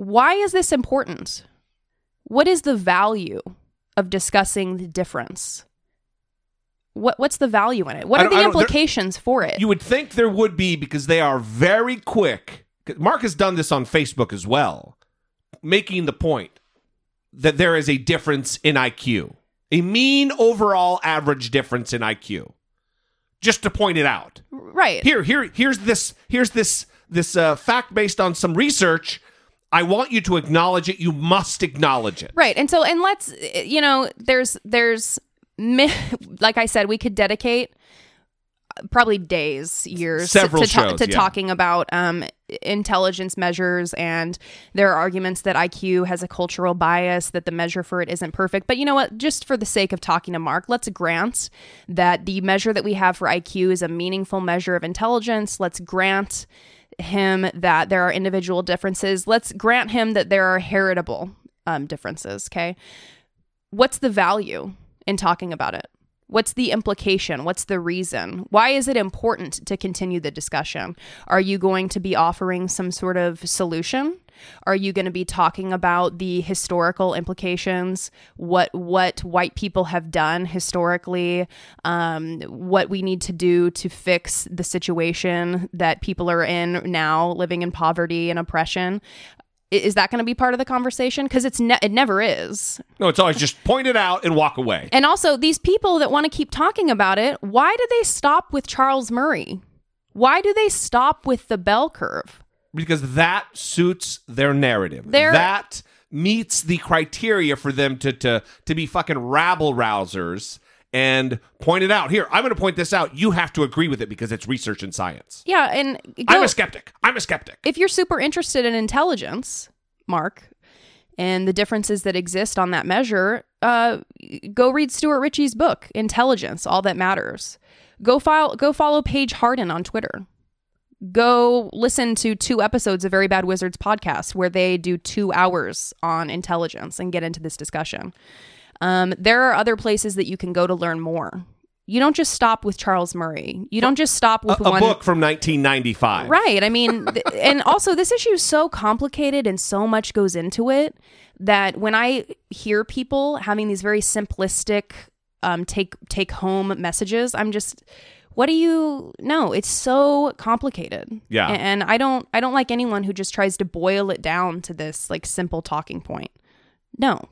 why is this important? What is the value of discussing the difference What what's the value in it? What are the I don't- there- implications for it? You would think there would be because they are very quick. Mark has done this on Facebook as well, making the point that there is a difference in IQ, a mean overall average difference in IQ. Just to point it out. right. Here, here, here's this, here's this, this uh, fact based on some research. I want you to acknowledge it. You must acknowledge it. Right. And so and let's you know, there's there's like I said, we could dedicate probably days, years Several to, ta- shows, to yeah. talking about um intelligence measures and there are arguments that IQ has a cultural bias that the measure for it isn't perfect. But you know what? Just for the sake of talking to Mark, let's grant that the measure that we have for IQ is a meaningful measure of intelligence. Let's grant him that there are individual differences. Let's grant him that there are heritable um, differences. Okay. What's the value in talking about it? What's the implication? What's the reason? Why is it important to continue the discussion? Are you going to be offering some sort of solution? Are you going to be talking about the historical implications? What what white people have done historically? Um, what we need to do to fix the situation that people are in now, living in poverty and oppression? Is that going to be part of the conversation? Because it's ne- it never is. No, it's always just point it out and walk away. And also, these people that want to keep talking about it, why do they stop with Charles Murray? Why do they stop with the bell curve? Because that suits their narrative. They're- that meets the criteria for them to to to be fucking rabble rousers and point it out. Here, I'm going to point this out. You have to agree with it because it's research and science. Yeah, and go, I'm a skeptic. I'm a skeptic. if you're super interested in intelligence, Mark, and the differences that exist on that measure, uh, go read Stuart Ritchie's book, Intelligence: All That Matters. Go file, go follow Paige Harden on Twitter. Go listen to two episodes of Very Bad Wizards podcast where they do two hours on intelligence and get into this discussion. Um, there are other places that you can go to learn more. You don't just stop with Charles Murray. You don't just stop A, with a one book from 1995. Right. I mean, th- and (laughs) also this issue is so complicated and so much goes into it that when I hear people having these very simplistic um, take take home messages, I'm just, what do you know? It's so complicated. Yeah. And I don't I don't like anyone who just tries to boil it down to this like simple talking point. No.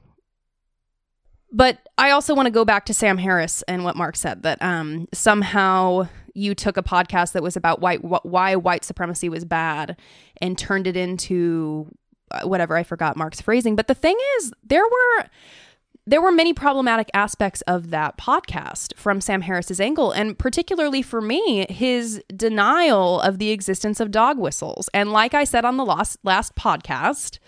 But I also want to go back to Sam Harris and what Mark said that um, somehow you took a podcast that was about white wh- why white supremacy was bad and turned it into uh, whatever I forgot Mark's phrasing. But the thing is, there were there were many problematic aspects of that podcast from Sam Harris's angle, and particularly for me, his denial of the existence of dog whistles. And like I said on the last last podcast,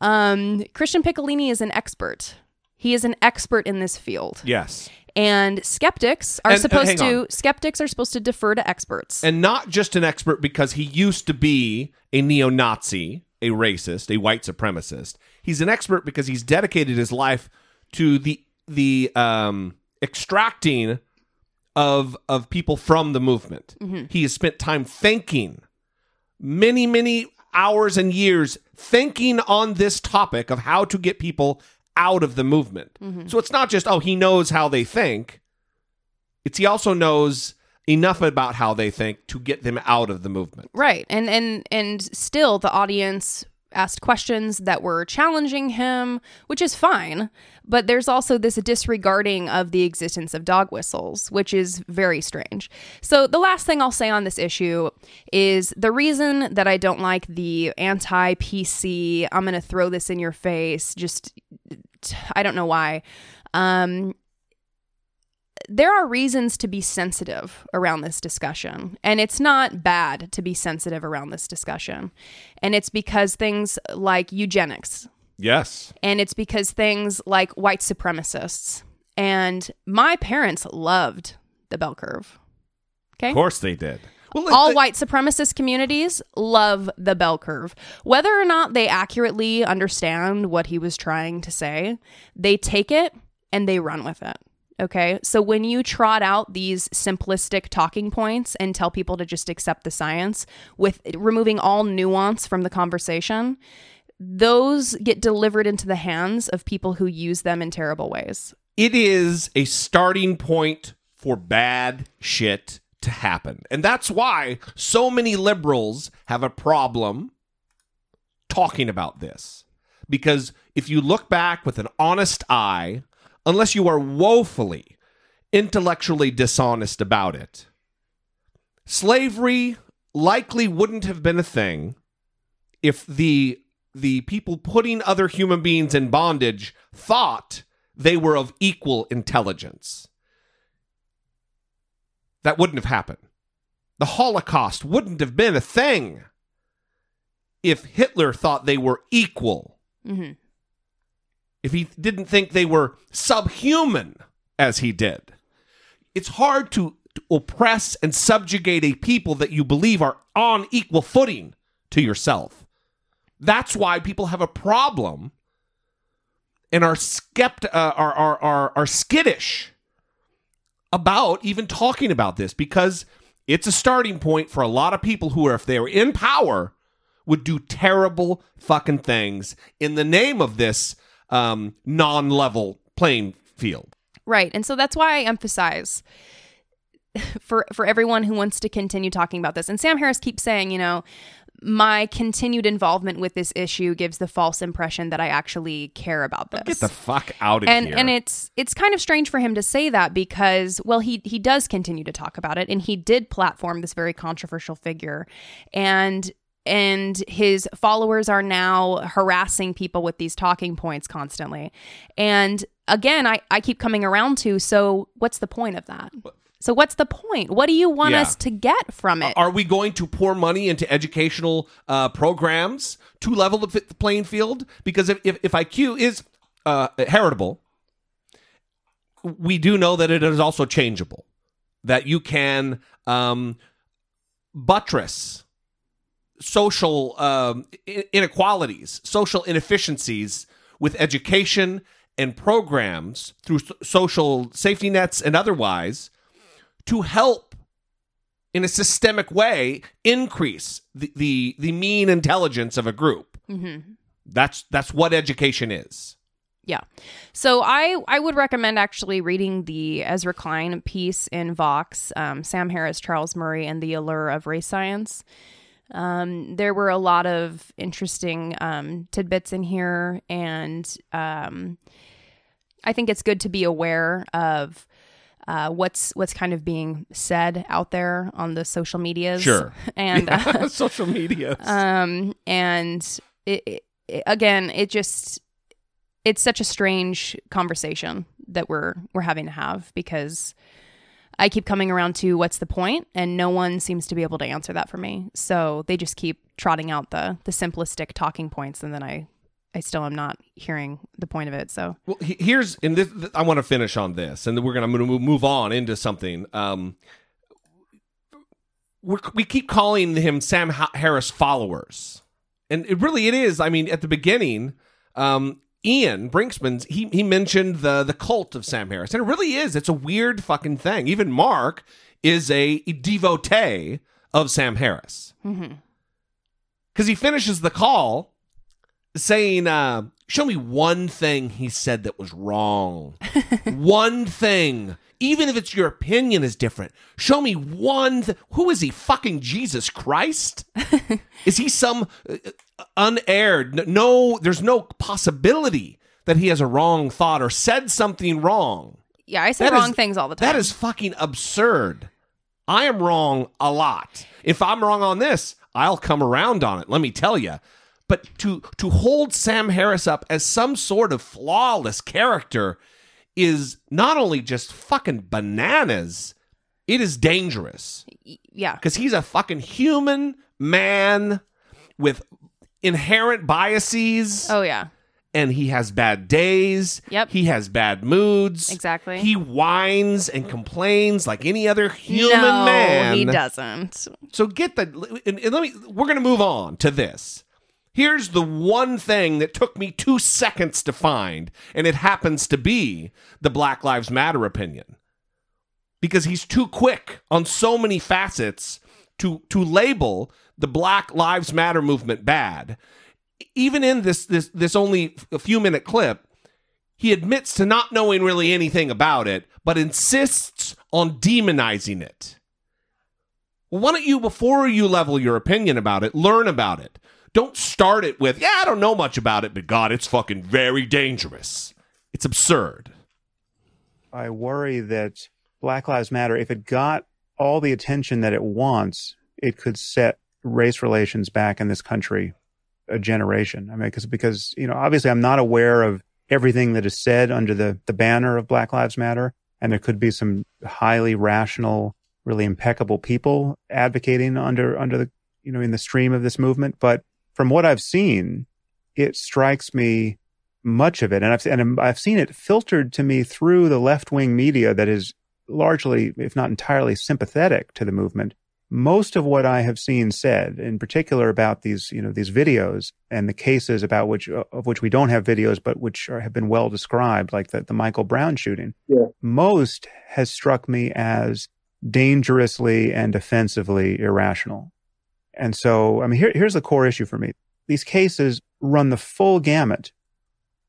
um, Christian Picciolini is an expert. He is an expert in this field. Yes. And skeptics are And- and supposed to skeptics are supposed to defer to experts. And not just an expert because he used to be a neo Nazi, a racist, a white supremacist. He's an expert because he's dedicated his life to the the um, extracting of of people from the movement. He has spent time thinking, many many hours and years thinking on this topic of how to get people out of the movement. So it's not just oh he knows how they think. It's he also knows enough about how they think to get them out of the movement. Right. And and and still the audience asked questions that were challenging him, which is fine, but there's also this disregarding of the existence of dog whistles, which is very strange. So the last thing I'll say on this issue is the reason that I don't like the anti-PC, I'm going to throw this in your face, just I don't know why. Um there are reasons to be sensitive around this discussion. And it's not bad to be sensitive around this discussion. And it's because things like eugenics, Yes. and it's because things like white supremacists. And my parents loved the bell curve. Okay. Of course they did. Well, All let- white supremacist communities love the bell curve. Whether or not they accurately understand what he was trying to say, they take it and they run with it. Okay. So when you trot out these simplistic talking points and tell people to just accept the science with removing all nuance from the conversation, those get delivered into the hands of people who use them in terrible ways. it is a starting point for bad shit to happen. And that's why so many liberals have a problem talking about this. Because if you look back with an honest eye, unless you are woefully intellectually dishonest about it, slavery likely wouldn't have been a thing if the the people putting other human beings in bondage thought they were of equal intelligence. That wouldn't have happened. The Holocaust wouldn't have been a thing if Hitler thought they were equal. hmm If he didn't think they were subhuman as he did. It's hard to, to oppress and subjugate a people that you believe are on equal footing to yourself. That's why people have a problem and are skept uh, are, are are are skittish about even talking about this because it's a starting point for a lot of people who are if they were in power would do terrible fucking things in the name of this um, non-level playing field. Right. And so that's why I emphasize for for everyone who wants to continue talking about this. And Sam Harris keeps saying, you know, my continued involvement with this issue gives the false impression that I actually care about this. Get the fuck out of and here. and it's it's kind of strange for him to say that because well he he does continue to talk about it and he did platform this very controversial figure and and his followers are now harassing people with these talking points constantly and again i i keep coming around to so what's the point of that so what's the point what do you want Yeah. us to get from it Are we going to pour money into educational uh, programs to level the, the playing field? Because if, if, if IQ is uh, heritable, we do know that it is also changeable. That you can um, buttress social um, inequalities, social inefficiencies with education and programs through social safety nets and otherwise to help in a systemic way increase the the, the mean intelligence of a group. mm-hmm. That's that's what education is. Yeah. So I I would recommend actually reading the Ezra Klein piece in Vox, um, Sam Harris, Charles Murray, and the Allure of Race Science. Um, there were a lot of interesting um, tidbits in here, and um, I think it's good to be aware of uh, what's what's kind of being said out there on the social medias. Sure. (laughs) and uh, (laughs) social media. um and it, it, again it just it's such a strange conversation that we're we're having to have because I keep coming around to what's the point and no one seems to be able to answer that for me. So they just keep trotting out the the simplistic talking points and then I I still am not hearing the point of it. So Well, here's and this, I want to finish on this, and then we're gonna, move- on into something. Um, we keep calling him Sam Harris followers, and it really it is. I mean, at the beginning, um, Ian Brinksman he he mentioned the the cult of Sam Harris, and it really is. It's a weird fucking thing. Even Mark is a devotee of Sam Harris because he finishes the call saying, uh, "Show me one thing he said that was wrong. (laughs) one thing, even if it's your opinion is different. Show me one. Th- Who is he? Fucking Jesus Christ? (laughs) is he some uh, unaired? No, there's no possibility that he has a wrong thought or said something wrong. yeah, I say That wrong is- things all the time. That is fucking absurd. I am wrong a lot. If I'm wrong on this, I'll come around on it. Let me tell you. But to to hold Sam Harris up as some sort of flawless character is not only just fucking bananas, it is dangerous yeah. because he's a fucking human man with inherent biases Oh yeah. and he has bad days. Yep. He has bad moods. Exactly. He whines and complains like any other human no, man. he doesn't. So get the and, and let me we're going to move on to this. Here's the one thing that took me 2 seconds to find and it happens to be the Black Lives Matter opinion. Because he's too quick on so many facets to to label the Black Lives Matter movement bad. Even in this this this only a few minute clip, he admits to not knowing really anything about it, but insists on demonizing it. Why don't you, before you level your opinion about it, learn about it? Don't start it with, yeah, I don't know much about it, but God, it's fucking very dangerous. It's absurd. I worry that Black Lives Matter, if it got all the attention that it wants, it could set race relations back in this country a generation. I mean, because, because, you know, obviously I'm not aware of everything that is said under the, the banner of Black Lives Matter. And there could be some highly rational, really impeccable people advocating under, under the, you know, in the stream of this movement. But from what I've seen, it strikes me much of it, and I've and I've seen it filtered to me through the left wing media that is largely, if not entirely, sympathetic to the movement. Most of what I have seen said, in particular about these, you know, these videos and the cases about which of which we don't have videos, but which are, have been well described, like the, the Michael Brown shooting. Yeah. Most has struck me as dangerously and offensively irrational. And so, I mean, here, here's the core issue for me. These cases run the full gamut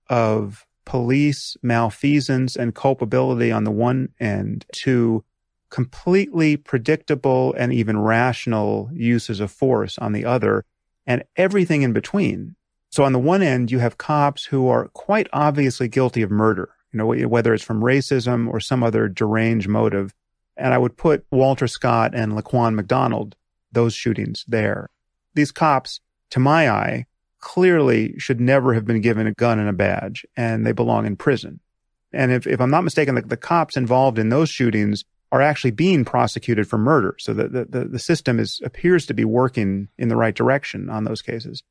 of police malfeasance and culpability on the one end to completely predictable and even rational uses of force on the other and everything in between. So on the one end, you have cops who are quite obviously guilty of murder, you know, whether it's from racism or some other deranged motive. And I would put Walter Scott and Laquan McDonald, those shootings there. These cops, to my eye, clearly should never have been given a gun and a badge, and they belong in prison. And if, if I'm not mistaken, the, the cops involved in those shootings are actually being prosecuted for murder. So the, the, the system is, appears to be working in the right direction on those cases.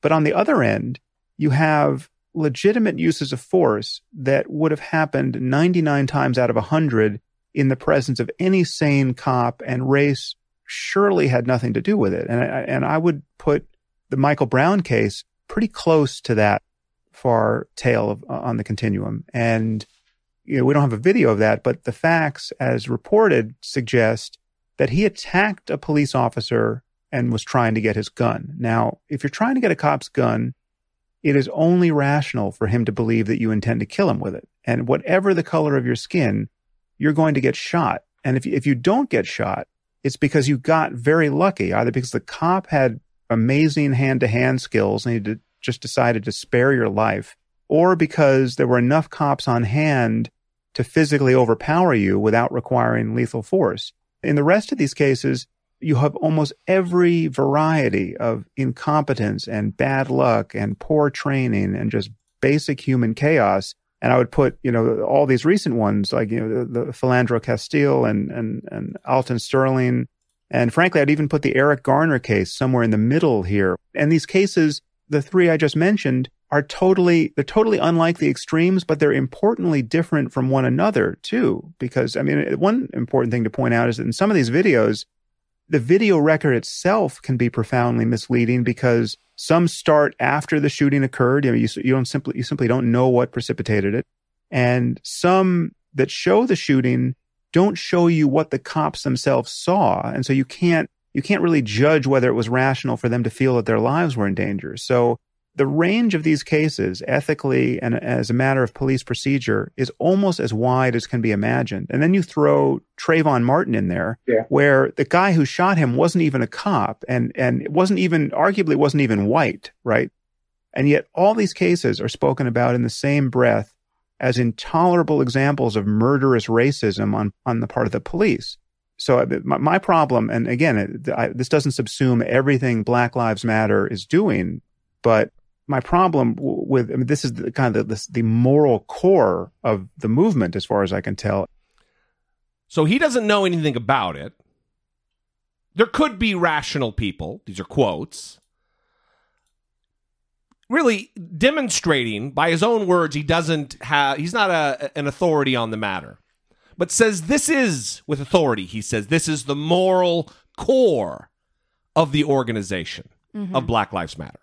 But on the other end, you have legitimate uses of force that would have happened 99 times out of 100 in the presence of any sane cop and race surely had nothing to do with it. And I, and I would put the Michael Brown case pretty close to that far tail of, on the continuum. And, you know, we don't have a video of that, but the facts as reported suggest that he attacked a police officer and was trying to get his gun. Now, if you're trying to get a cop's gun, it is only rational for him to believe that you intend to kill him with it. And whatever the color of your skin, you're going to get shot. And if, if you don't get shot, it's because you got very lucky, either because the cop had amazing hand to hand skills and you just decided to spare your life, or because there were enough cops on hand to physically overpower you without requiring lethal force. In the rest of these cases, you have almost every variety of incompetence and bad luck and poor training and just basic human chaos. And I would put, you know, all these recent ones like, you know, the, the Philando Castile and, and, and Alton Sterling and frankly, I'd even put the Eric Garner case somewhere in the middle here. And these cases, the three I just mentioned, are totally, they're totally unlike the extremes, but they're importantly different from one another too. Because, I mean, one important thing to point out is that in some of these videos, the video record itself can be profoundly misleading because some start after the shooting occurred. You know, you, you don't simply, you simply don't know what precipitated it. And some that show the shooting don't show you what the cops themselves saw. And so you can't, you can't really judge whether it was rational for them to feel that their lives were in danger. So the range of these cases, ethically and as a matter of police procedure, is almost as wide as can be imagined. And then you throw Trayvon Martin in there, yeah. where the guy who shot him wasn't even a cop and, and it wasn't even, arguably wasn't even white, right? And yet all these cases are spoken about in the same breath as intolerable examples of murderous racism on, on the part of the police. So uh, my, my problem, and again, it, I, this doesn't subsume everything Black Lives Matter is doing, but my problem with I mean, this is the, kind of the, the moral core of the movement, as far as I can tell. So he doesn't know anything about it. There could be rational people. These are quotes really demonstrating by his own words he doesn't have he's not a, an authority on the matter but says this is with authority he says this is the moral core of the organization mm-hmm. of black lives matter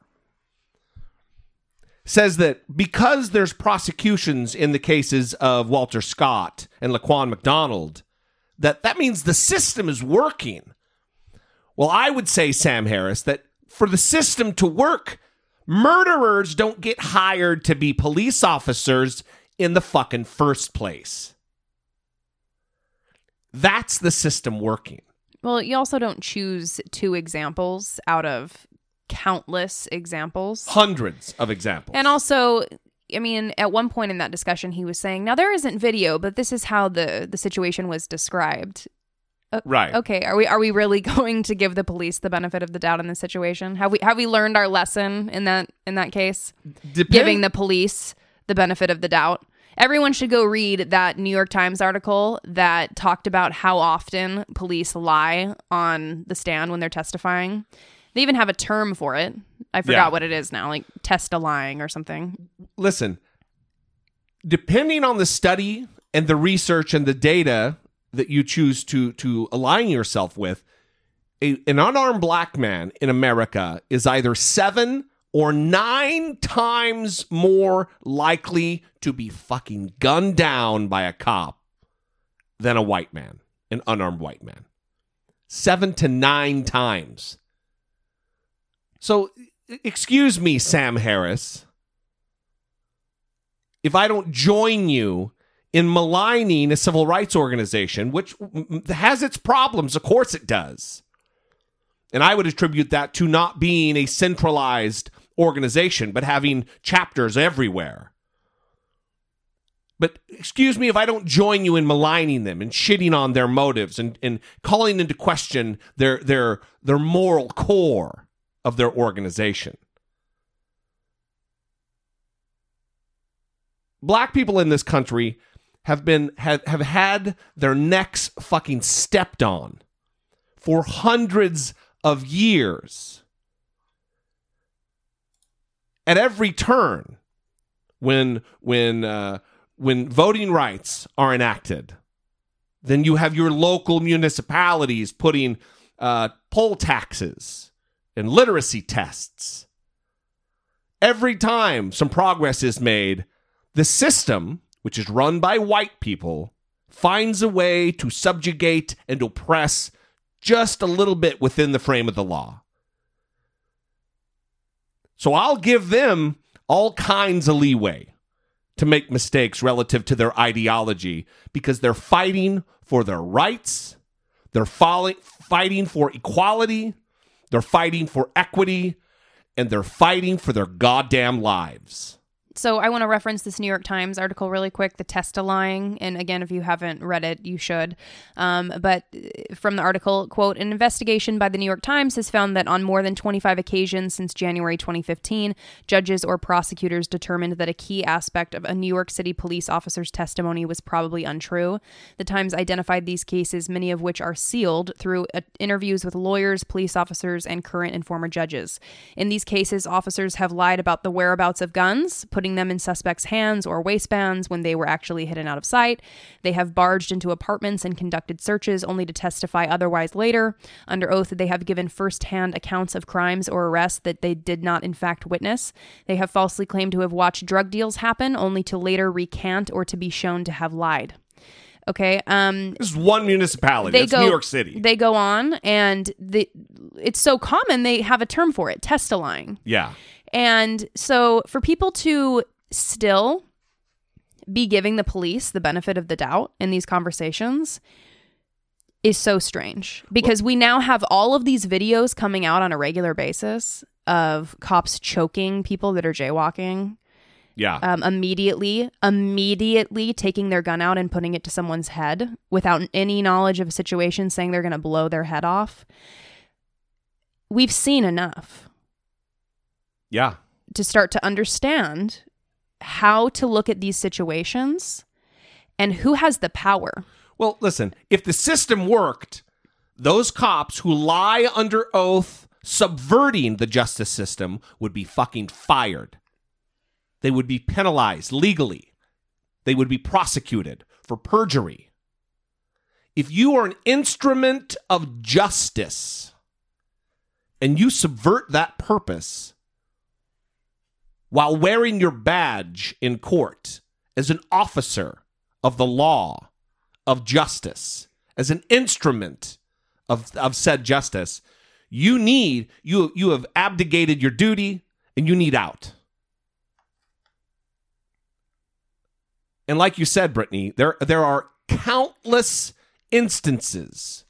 says that because there's prosecutions in the cases of walter scott and laquan mcdonald that that means the system is working well i would say sam harris that for the system to work Murderers don't get hired to be police officers in the fucking first place. That's the system working. Well, you also don't choose two examples out of countless examples. Hundreds of examples. And also, I mean, at one point in that discussion, he was saying, "Now there isn't video, but this is how the the situation was described." Uh, Right. Okay. Are we are we really (laughs) going to give the police the benefit of the doubt in this situation? Have we have we learned our lesson in that in that case? Depend- Giving the police the benefit of the doubt. Everyone should go read that New York Times article that talked about how often police lie on the stand when they're testifying. They even have a term for it. I forgot Yeah. what it is now, like testilying or something. listen, depending on the study and the research and the data that you choose to to align yourself with, a, an unarmed black man in America is either seven or nine times more likely to be fucking gunned down by a cop than a white man, an unarmed white man. Seven to nine times. So, excuse me, Sam Harris if I don't join you in maligning a civil rights organization, which has its problems, of course it does. And I would attribute that to not being a centralized organization, but having chapters everywhere. But excuse me if I don't join you in maligning them and shitting on their motives and, and calling into question their their their moral core of their organization. black people in this country have been have, have had their necks fucking stepped on for hundreds of years at every turn when when uh, when voting rights are enacted then you have your local municipalities putting uh, poll taxes and literacy tests. Every time some progress is made the system, which is run by white people, finds a way to subjugate and oppress just a little bit within the frame of the law. So I'll give them all kinds of leeway to make mistakes relative to their ideology because they're fighting for their rights, they're fighting for equality, they're fighting for equity, and they're fighting for their goddamn lives. So I want to reference this New York Times article really quick, the testilying. And again, if you haven't read it, you should. Um, but uh, from the article, quote, an investigation by the New York Times has found that on more than 25 occasions since January 2015, judges or prosecutors determined that a key aspect of a New York City police officer's testimony was probably untrue. The Times identified these cases, many of which are sealed, through uh, interviews with lawyers, police officers, and current and former judges. In these cases, officers have lied about the whereabouts of guns, putting them in suspects' hands or waistbands when they were actually hidden out of sight. They have barged into apartments and conducted searches only to testify otherwise later. Under oath, that they have given firsthand accounts of crimes or arrests that they did not, in fact, witness. They have falsely claimed to have watched drug deals happen only to later recant or to be shown to have lied. Okay. Um, This is one municipality. they That's go New York City. They go on, and the it's so common they have a term for it: testilying. yeah. And so for people to still be giving the police the benefit of the doubt in these conversations is so strange because we now have all of these videos coming out on a regular basis of cops choking people that are jaywalking Yeah. um, immediately, immediately taking their gun out and putting it to someone's head without any knowledge of a situation, saying they're going to blow their head off. We've seen enough yeah. to start to understand how to look at these situations and who has the power. Well, listen, if the system worked, those cops who lie under oath subverting the justice system would be fucking fired. They would be penalized legally. They would be prosecuted for perjury. If you are an instrument of justice and you subvert that purpose while wearing your badge in court as an officer of the law, of justice, as an instrument of, of said justice, you need, you, you have abdicated your duty and you need out. And like you said, Brittany, there there are countless instances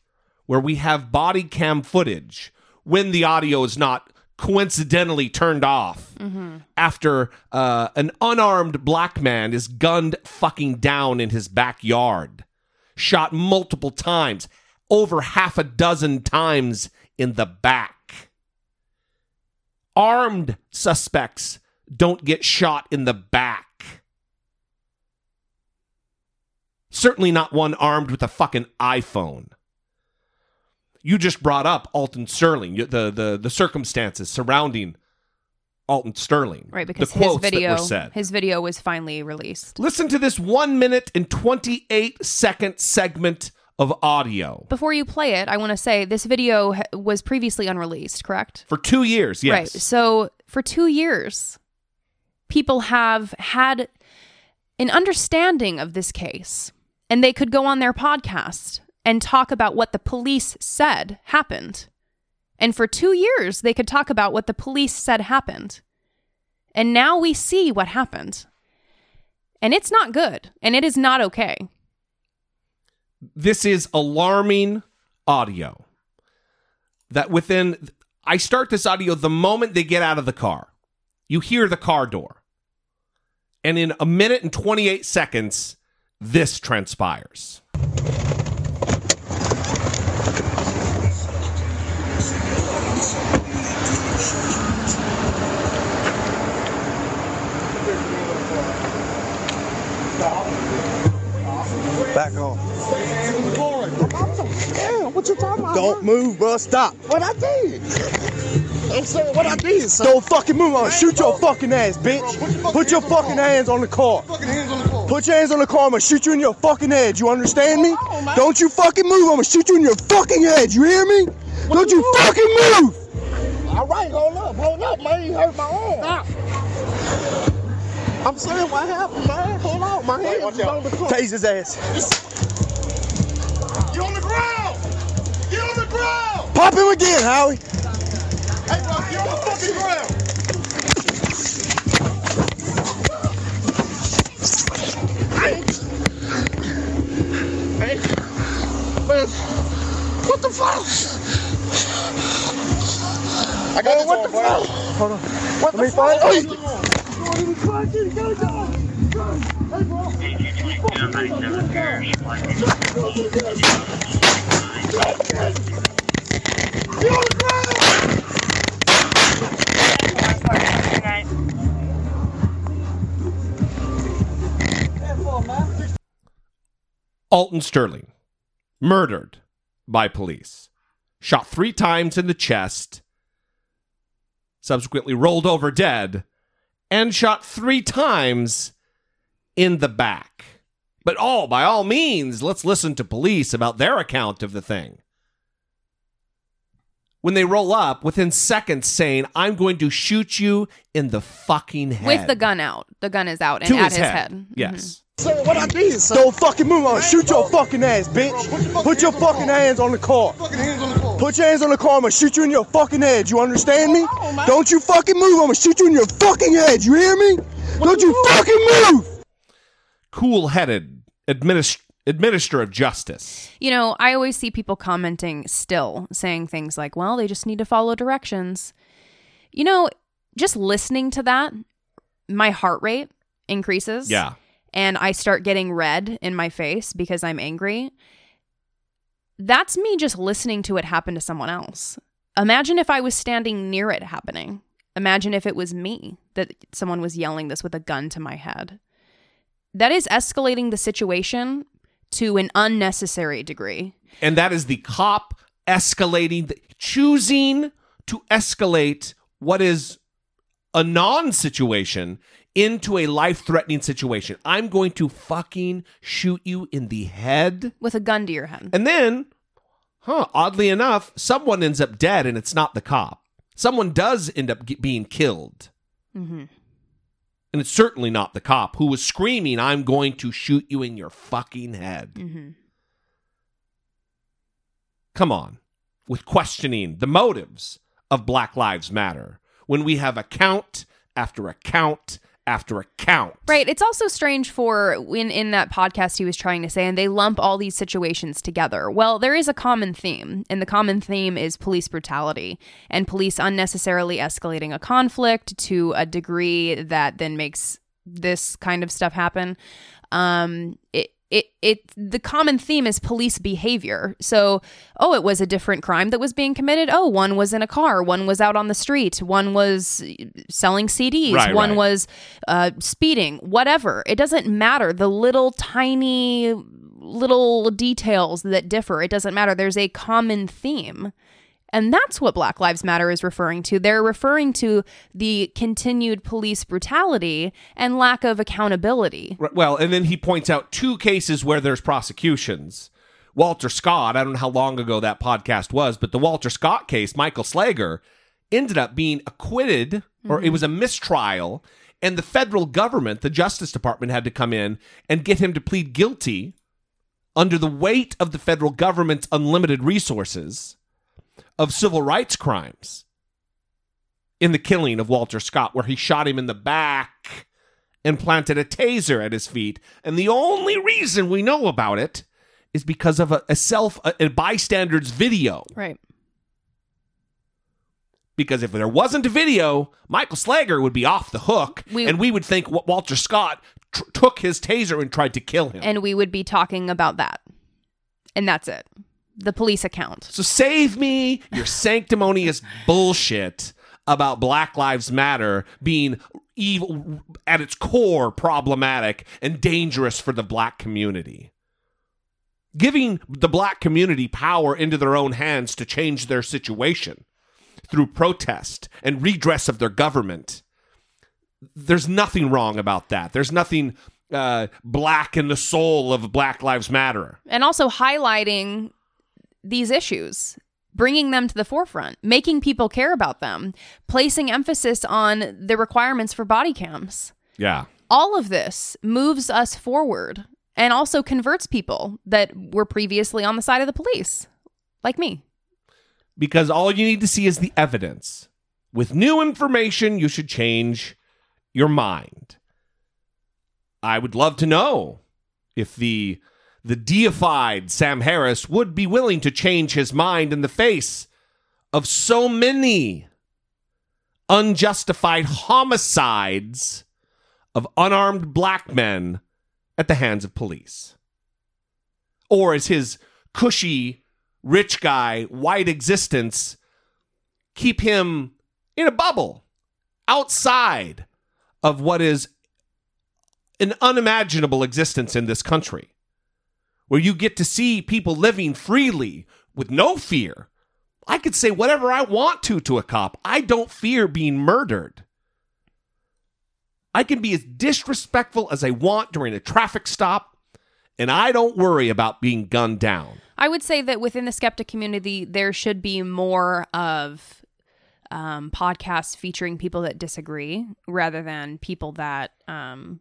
where we have body cam footage when the audio is not coincidentally turned off after uh, an unarmed black man is gunned fucking down in his backyard, shot multiple times, over half a dozen times in the back. Armed suspects don't get shot in the back. Certainly not one armed with a fucking iPhone. You just brought up Alton Sterling, the the the circumstances surrounding Alton Sterling, Right, because the his video that were said. his video was finally released. Listen to this one minute and twenty eight second segment of audio Before you play it, I want to say this video was previously unreleased, correct? for two years. Yes, Right. So for two years, people have had an understanding of this case, and they could go on their podcast and talk about what the police said happened. And for two years, they could talk about what the police said happened. And now we see what happened. And it's not good, and it is not okay. this is alarming audio. That within, I start this audio the moment they get out of the car. You hear the car door. And in a minute and 28 seconds, this transpires. Back on. What you talking about? Don't move, bro. Stop. What I did? I'm saying what I did, son. Don't fucking move. I'm gonna shoot your fucking ass, bitch. Put your fucking hands on the car. Fucking hands on the car. Put your hands on the car. I'm gonna shoot you in your fucking head. You understand me? Don't you fucking move. I'm gonna shoot you in your fucking head. You hear me? Don't you fucking move. All right, hold up, hold up, man. You hurt my arm. Stop. I'm saying what happened, man. Hold on, my hands is on the car. Tase his ass. You on the ground. Get on the ground. Pop him again, Howie. Hey, bro, get on the fucking ground. Hey. Hey. Man, what the fuck? I got what the fuck? Hold on. What Let Alton Sterling, murdered by police, shot three times in the chest, subsequently rolled over dead, and shot three times in the back. But all, by all means, let's listen to police about their account of the thing. When they roll up, within seconds, saying, I'm going to shoot you in the fucking head. With the gun out. The gun is out and to at his, his head. head. Yes. Mm-hmm. Saying what I did, son. Don't fucking move. I'm gonna shoot your fucking ass, bitch. Put your fucking hands on the car. Fucking hands on the car. Put your hands on the car. I'm gonna shoot you in your fucking head. You understand me? Don't you fucking move. I'm gonna shoot you in your fucking head. You hear me? Don't you fucking move. Cool headed administ- administer of justice. You know, I always see people commenting still saying things like, well, they just need to follow directions. You know, just listening to that, my heart rate increases. Yeah. And I start getting red in my face because I'm angry. That's me just listening to it happen to someone else. Imagine if I was standing near it happening. Imagine if it was me that someone was yelling this with a gun to my head. That is escalating the situation to an unnecessary degree. And that is the cop escalating, the, choosing to escalate what is a non situation into a life threatening situation. I'm going to fucking shoot you in the head. with a gun to your head. And then, huh, oddly enough, someone ends up dead and it's not the cop. Someone does end up being killed. Mm-hmm. And it's certainly not the cop who was screaming, I'm going to shoot you in your fucking head. Mm-hmm. Come on, with questioning the motives of Black Lives Matter when we have account after account after account. Right. It's also strange for when in that podcast he was trying to say, and they lump all these situations together. Well, there is a common theme, and the common theme is police brutality and police unnecessarily escalating a conflict to a degree that then makes this kind of stuff happen. Um, it, it it the common theme is police behavior. So, oh, it was a different crime that was being committed. Oh, one was in a car, one was out on the street, one was selling CDs, Right, one right. was uh, speeding, whatever. It doesn't matter. The little tiny little details that differ, it doesn't matter. There's a common theme. And that's what Black Lives Matter is referring to. They're referring to the continued police brutality and lack of accountability. Right, Well, and then he points out two cases where there's prosecutions. Walter Scott, I don't know how long ago that podcast was, but the Walter Scott case, Michael Slager, ended up being acquitted, or it mm-hmm. was a mistrial, and the federal government, the Justice Department, had to come in and get him to plead guilty under the weight of the federal government's unlimited resources of civil rights crimes in the killing of Walter Scott, where he shot him in the back and planted a taser at his feet. And the only reason we know about it is because of a, a self a, a bystander's video. Right. Because if there wasn't a video, Michael Slager would be off the hook, We- and we would think Walter Scott tr- took his taser and tried to kill him. And we would be talking about that. And that's it. The police account. So save me your sanctimonious bullshit about Black Lives Matter being evil at its core problematic and dangerous for the black community. Giving the black community power into their own hands to change their situation through protest and redress of their government. There's nothing wrong about that. There's nothing uh, black in the soul of Black Lives Matter. And also highlighting these issues, bringing them to the forefront, making people care about them, placing emphasis on the requirements for body cams. Yeah. All of this moves us forward and also converts people that were previously on the side of the police, like me. because all you need to see is the evidence. With new information, you should change your mind. I would love to know if the the deified Sam Harris would be willing to change his mind in the face of so many unjustified homicides of unarmed black men at the hands of police. Or is his cushy, rich guy, white existence keep him in a bubble outside of what is an unimaginable existence in this country, where you get to see people living freely with no fear. I could say whatever I want to to a cop. I don't fear being murdered. I can be as disrespectful as I want during a traffic stop, and I don't worry about being gunned down. I would say that within the skeptic community, there should be more of um, podcasts featuring people that disagree rather than people that um,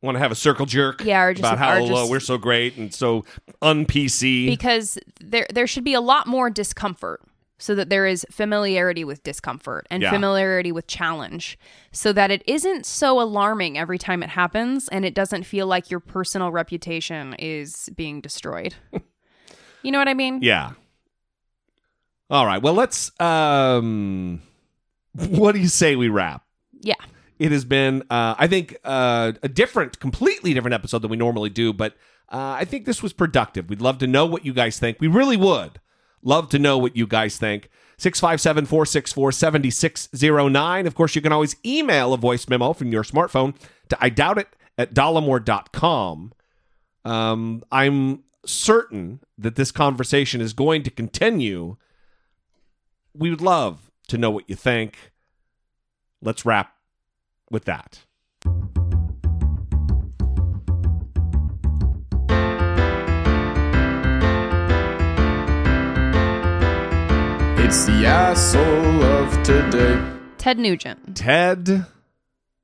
Want to have a circle jerk? Yeah, or just- about how or uh, just- we're so great and so un PC. because there there should be a lot more discomfort so that there is familiarity with discomfort and Yeah. familiarity with challenge so that it isn't so alarming every time it happens and it doesn't feel like your personal reputation is being destroyed. (laughs) you know what I mean? Yeah. All right. Well, let's. um (laughs) What do you say we wrap? Yeah. It has been, uh, I think, uh, a different, completely different episode than we normally do, but uh, I think this was productive. We'd love to know what you guys think. We really would love to know what you guys think. 657 464 7609. Of course, you can always email a voice memo from your smartphone to I doubt it at dollemore.com. Um, I'm certain that this conversation is going to continue. We would love to know what you think. Let's wrap with that. It's the asshole of today. Ted Nugent. Ted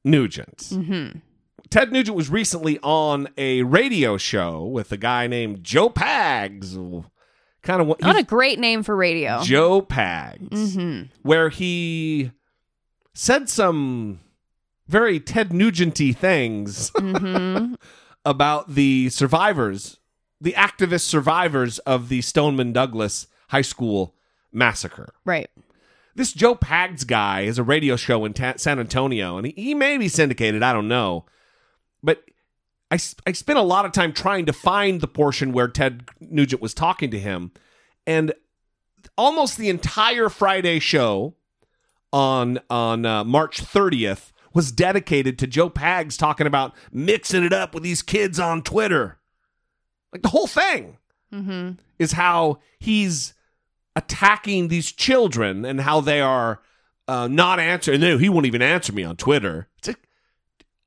Nugent. Mhm. Ted Nugent was recently on a radio show with a guy named Joe Pags. Kind of what What a great name for radio. Joe Pags, Mhm. where he said some very Ted Nugenty things Mm-hmm. (laughs) about the survivors, the activist survivors of the Stoneman Douglas High School massacre. Right. This Joe Pags guy is a radio show in ta- San Antonio, and he, he may be syndicated. I don't know, but I I spent a lot of time trying to find the portion where Ted Nugent was talking to him, and almost the entire Friday show on on uh, March 30th was dedicated to Joe Pags talking about mixing it up with these kids on Twitter. Like the whole thing Mm-hmm. is how he's attacking these children and how they are uh, not answering. No, he won't even answer me on Twitter. It's like,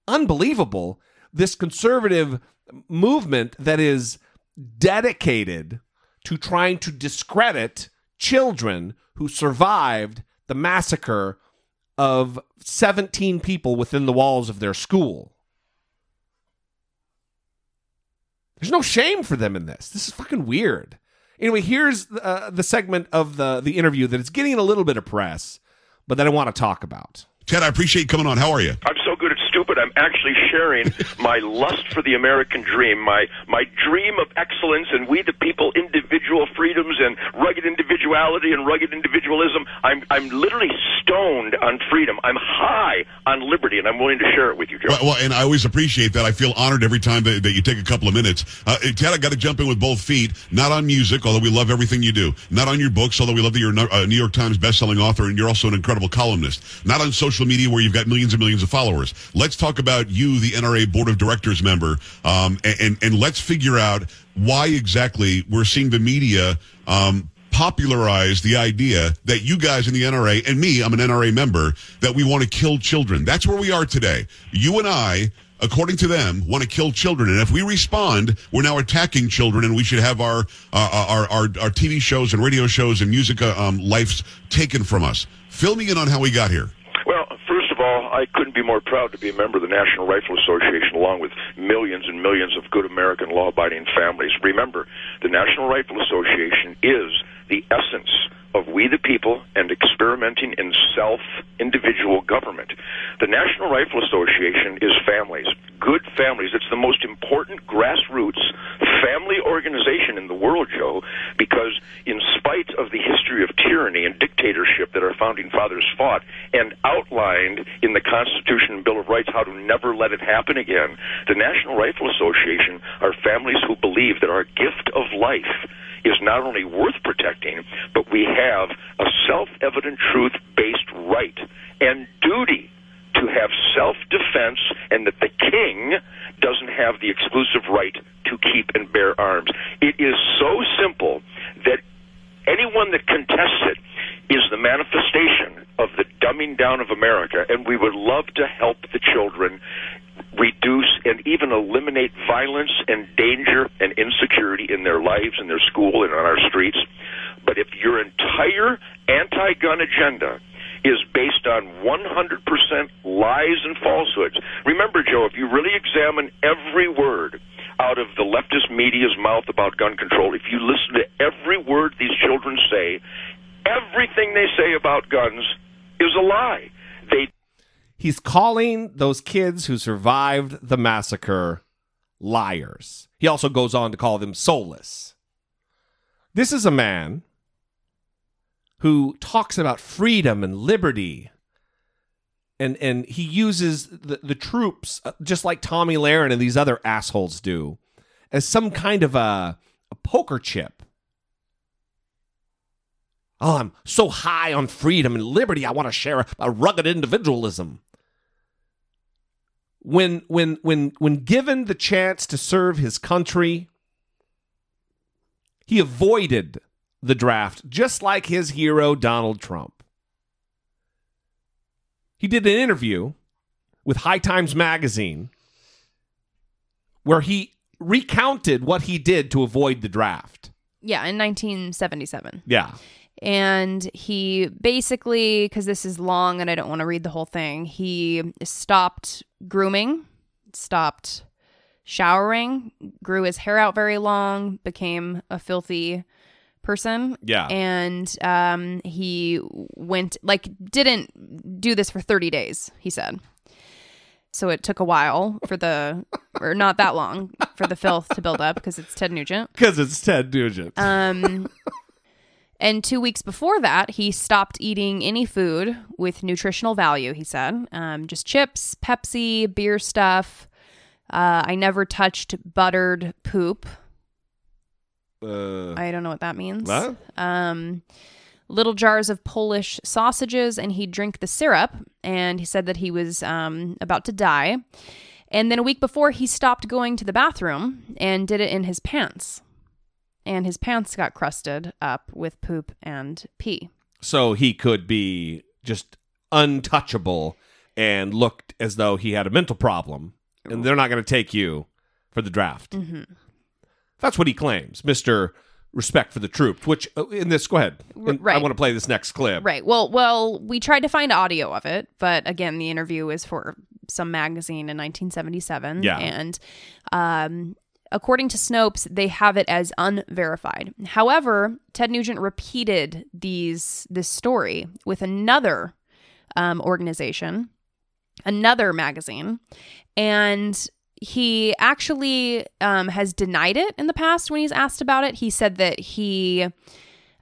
unbelievable. This conservative movement that is dedicated to trying to discredit children who survived the massacre of 17 people within the walls of their school. There's no shame for them in this. This is fucking weird. Anyway, here's uh, the segment of the the interview that is getting a little bit of press, but that I want to talk about. Ted, I appreciate you coming on. How are you? I'm so good at stupid. I'm actually sharing (laughs) my lust for the American dream, my my dream of excellence and we the people, individual freedoms and rugged individuality and rugged individualism. I'm I'm literally stoned on freedom. I'm high on liberty, and I'm willing to share it with you, Joe. Well, well, and I always appreciate that. I feel honored every time that, that you take a couple of minutes. Uh, Ted, I got to jump in with both feet. Not on music, although we love everything you do. Not on your books, although we love that you're a New York Times bestselling author and you're also an incredible columnist. Not on social media where you've got millions and millions of followers. Let's talk about you, the NRA Board of Directors member, um, and, and and let's figure out why exactly we're seeing the media. Um, popularize the idea that you guys in the NRA and me, I'm an NRA member, that we want to kill children. That's where we are today. You and I, according to them, want to kill children. And if we respond, we're now attacking children and we should have our, uh, our, our, our TV shows and radio shows and music, uh, um, lives taken from us. Fill me in on how we got here. All, I couldn't be more proud to be a member of the National Rifle Association, along with millions and millions of good American law abiding families. Remember, the National Rifle Association is the essence of we the people and experimenting in self individual government. The National Rifle Association is families, good families. It's the most important grassroots family organization in the world, Joe, because in spite of the history of tyranny and dictatorship that our founding fathers fought and outlined in the Constitution and Bill of Rights how to never let it happen again, the National Rifle Association are families who believe that our gift of life is not only worth protecting, but we have a self evident truth based right and duty to have self defense, and that the king doesn't have the exclusive right to keep and bear arms. It is so simple that anyone that contests it is the manifestation of the dumbing down of America, and we would love to help the children reduce and even eliminate violence and danger and insecurity in their lives, in their school, and on our streets. But if your entire anti gun agenda is based on 100% lies and falsehoods, remember, Joe, if you really examine every word out of the leftist media's mouth about gun control, if you listen to every word these children say, everything they say about guns is a lie. They He's calling those kids who survived the massacre liars. He also goes on to call them soulless. This is a man who talks about freedom and liberty. And, and he uses the, the troops, uh, just like Tomi Lahren and these other assholes do, as some kind of a, a poker chip. Oh, I'm so high on freedom and liberty. I want to share a, a rugged individualism. When when when when given the chance to serve his country, he avoided the draft just like his hero Donald Trump. He did an interview with High Times magazine where he recounted what he did to avoid the draft. Yeah, in 1977. Yeah. And he basically, because this is long and I don't want to read the whole thing, he stopped grooming, stopped showering, grew his hair out very long, became a filthy person. Yeah. And um, he went, like, didn't do this for 30 days, he said. so it took a while for the, or not that long for the filth to build up because it's Ted Nugent. (laughs) Because it's Ted Nugent. Um, (laughs) and two weeks before that, he stopped eating any food with nutritional value. He said, um, just chips, Pepsi, beer stuff. Uh, I never touched buttered poop. Uh, I don't know what that means. What? Um, little jars of Polish sausages, and he'd drink the syrup. And he said that he was um, about to die. And then a week before, he stopped going to the bathroom and did it in his pants. And his pants got crusted up with poop and pee. so he could be just untouchable and looked as though he had a mental problem, and they're not going to take you for the draft. hmm That's what he claims, Mister Respect for the Troops. Which uh, in this, go ahead. R- And I want to play this next clip. Right. Well, well, we tried to find audio of it, but again, the interview is for some magazine in 1977. Yeah. And um, according to Snopes, they have it as unverified. However, Ted Nugent repeated these this story with another um, organization, another magazine, and he actually um, has denied it in the past when he's asked about it. He said that he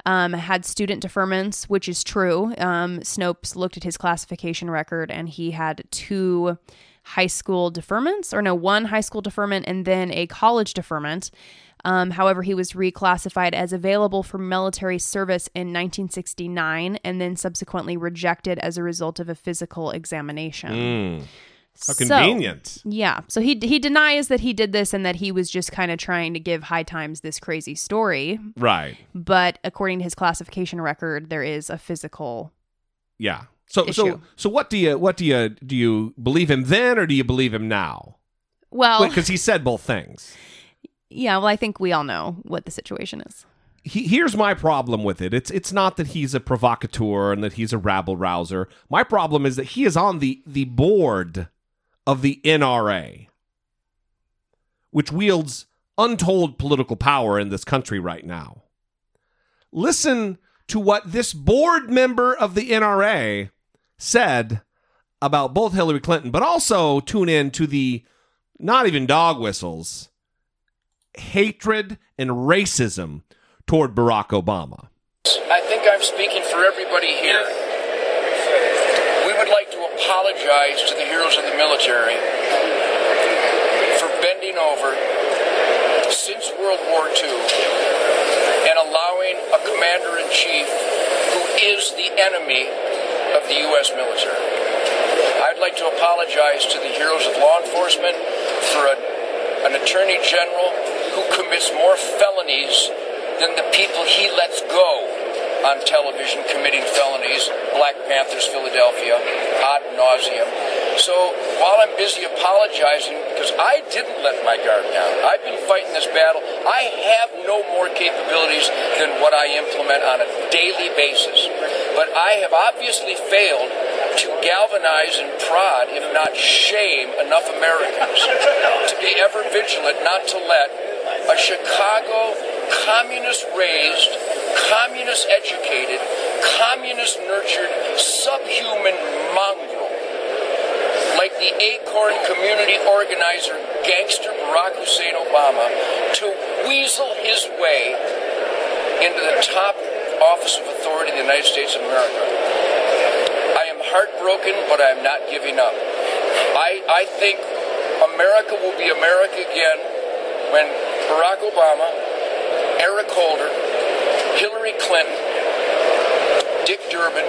um, had student deferments, which is true. Um, Snopes looked at his classification record and he had two high school deferments, or no, one high school deferment and then a college deferment. Um, however, he was reclassified as available for military service in 1969 and then subsequently rejected as a result of a physical examination. Mm. How So- convenient. Yeah. So he he denies that he did this and that he was just kind of trying to give High Times this crazy story. Right. But according to his classification record, there is a physical. Yeah. So so so what do you what do you do you believe him then or do you believe him now? Well, because he said both things. yeah. Well, I think we all know what the situation is. he, here's my problem with it. It's it's not that he's a provocateur and that he's a rabble rouser. My problem is that he is on the the board of the NRA, which wields untold political power in this country right now. Listen to what this board member of the NRA said about both Hillary Clinton, but also tune in to the not even dog whistles hatred and racism toward Barack Obama. I think I'm speaking for everybody here. We would like to apologize to the heroes of the military for bending over since World War II and allowing a commander in chief who is the enemy of the U.S. military. I'd like to apologize to the heroes of law enforcement for a, an attorney general who commits more felonies than the people he lets go on television committing felonies, Black Panthers Philadelphia, ad nauseum. So while I'm busy apologizing, because I didn't let my guard down, I've been fighting this battle, I have no more capabilities than what I implement on a daily basis. But I have obviously failed to galvanize and prod, if not shame, enough Americans to be ever vigilant not to let a Chicago communist raised, communist educated, communist nurtured, subhuman mongrel like the Acorn community organizer gangster Barack Hussein Obama to weasel his way into the top office of authority in the United States of America. I am heartbroken, but I am not giving up. I, I think America will be America again when Barack Obama, Eric Holder, Hillary Clinton, Dick Durbin,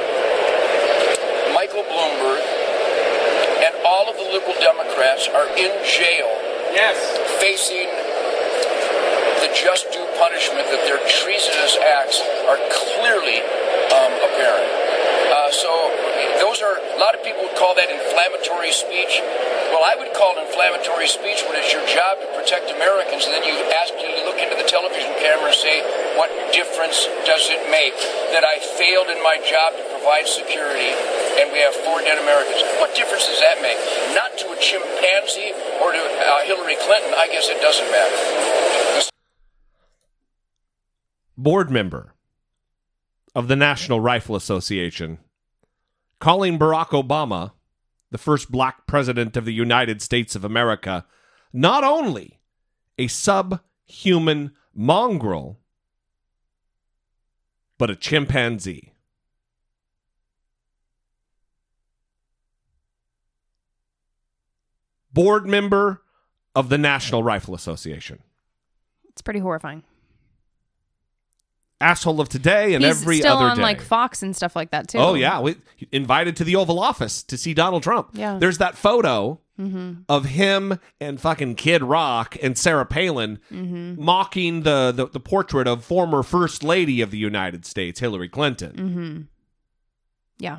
Michael Bloomberg, and all of the liberal Democrats are in jail. Yes. Facing the just due punishment that their treasonous acts are clearly um, apparent. Uh, so those are a lot of people would call that inflammatory speech. Well, I would call it inflammatory speech when it's your job to protect Americans, and then you ask you look into the television camera and say, "What difference does it make that I failed in my job to provide security, and we have four dead Americans? What difference does that make? Not to a chimpanzee or to uh, Hillary Clinton. I guess it doesn't matter." Board member of the National Rifle Association calling Barack Obama the first black president of the United States of America, not only a subhuman mongrel, but a chimpanzee. Board member of the National Rifle Association. It's pretty horrifying. Asshole of today and He's every still other on day. like Fox and stuff like that too. Oh yeah, we, invited to the Oval Office to see Donald Trump. Yeah. There's that photo Mm-hmm. of him and fucking Kid Rock and Sarah Palin Mhm. mocking the, the the portrait of former First Lady of the United States, Hillary Clinton, Mm-hmm. Yeah.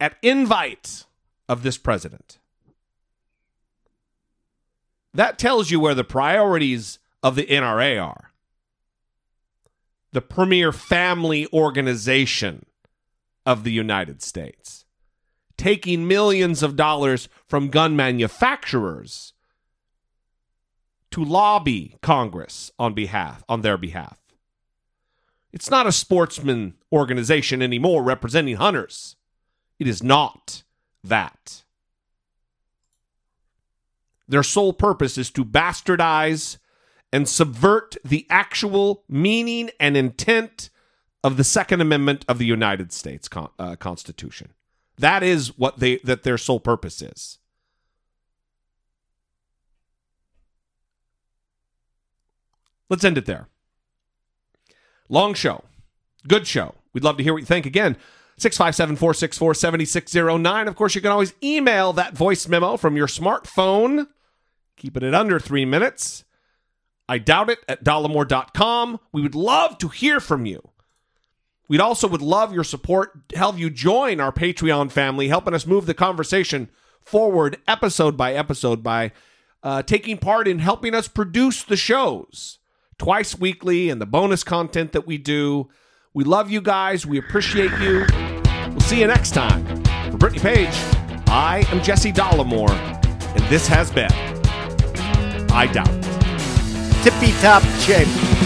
at invite of this president. That tells you where the priorities of the NRA are. The premier family organization of the United States. Taking millions of dollars from gun manufacturers to lobby Congress on behalf on their behalf. It's not a sportsman organization anymore representing hunters. It is not that. Their sole purpose is to bastardize and subvert the actual meaning and intent of the Second Amendment of the United States Con- uh, Constitution. That is what they that their sole purpose is. Let's end it there. Long show. Good show. We'd love to hear what you think. Again, 657 464 7609. Of course, you can always email that voice memo from your smartphone. Keep it under three minutes. I doubt it at dollemore.com. We would love to hear from you. We'd also would love your support, help you join our Patreon family, helping us move the conversation forward episode by episode by uh, taking part in helping us produce the shows twice weekly and the bonus content that we do. We love you guys. We appreciate you. We'll see you next time. For Brittany Page, I am Jesse Dollemore, and this has been I Doubt. Tippy top shape.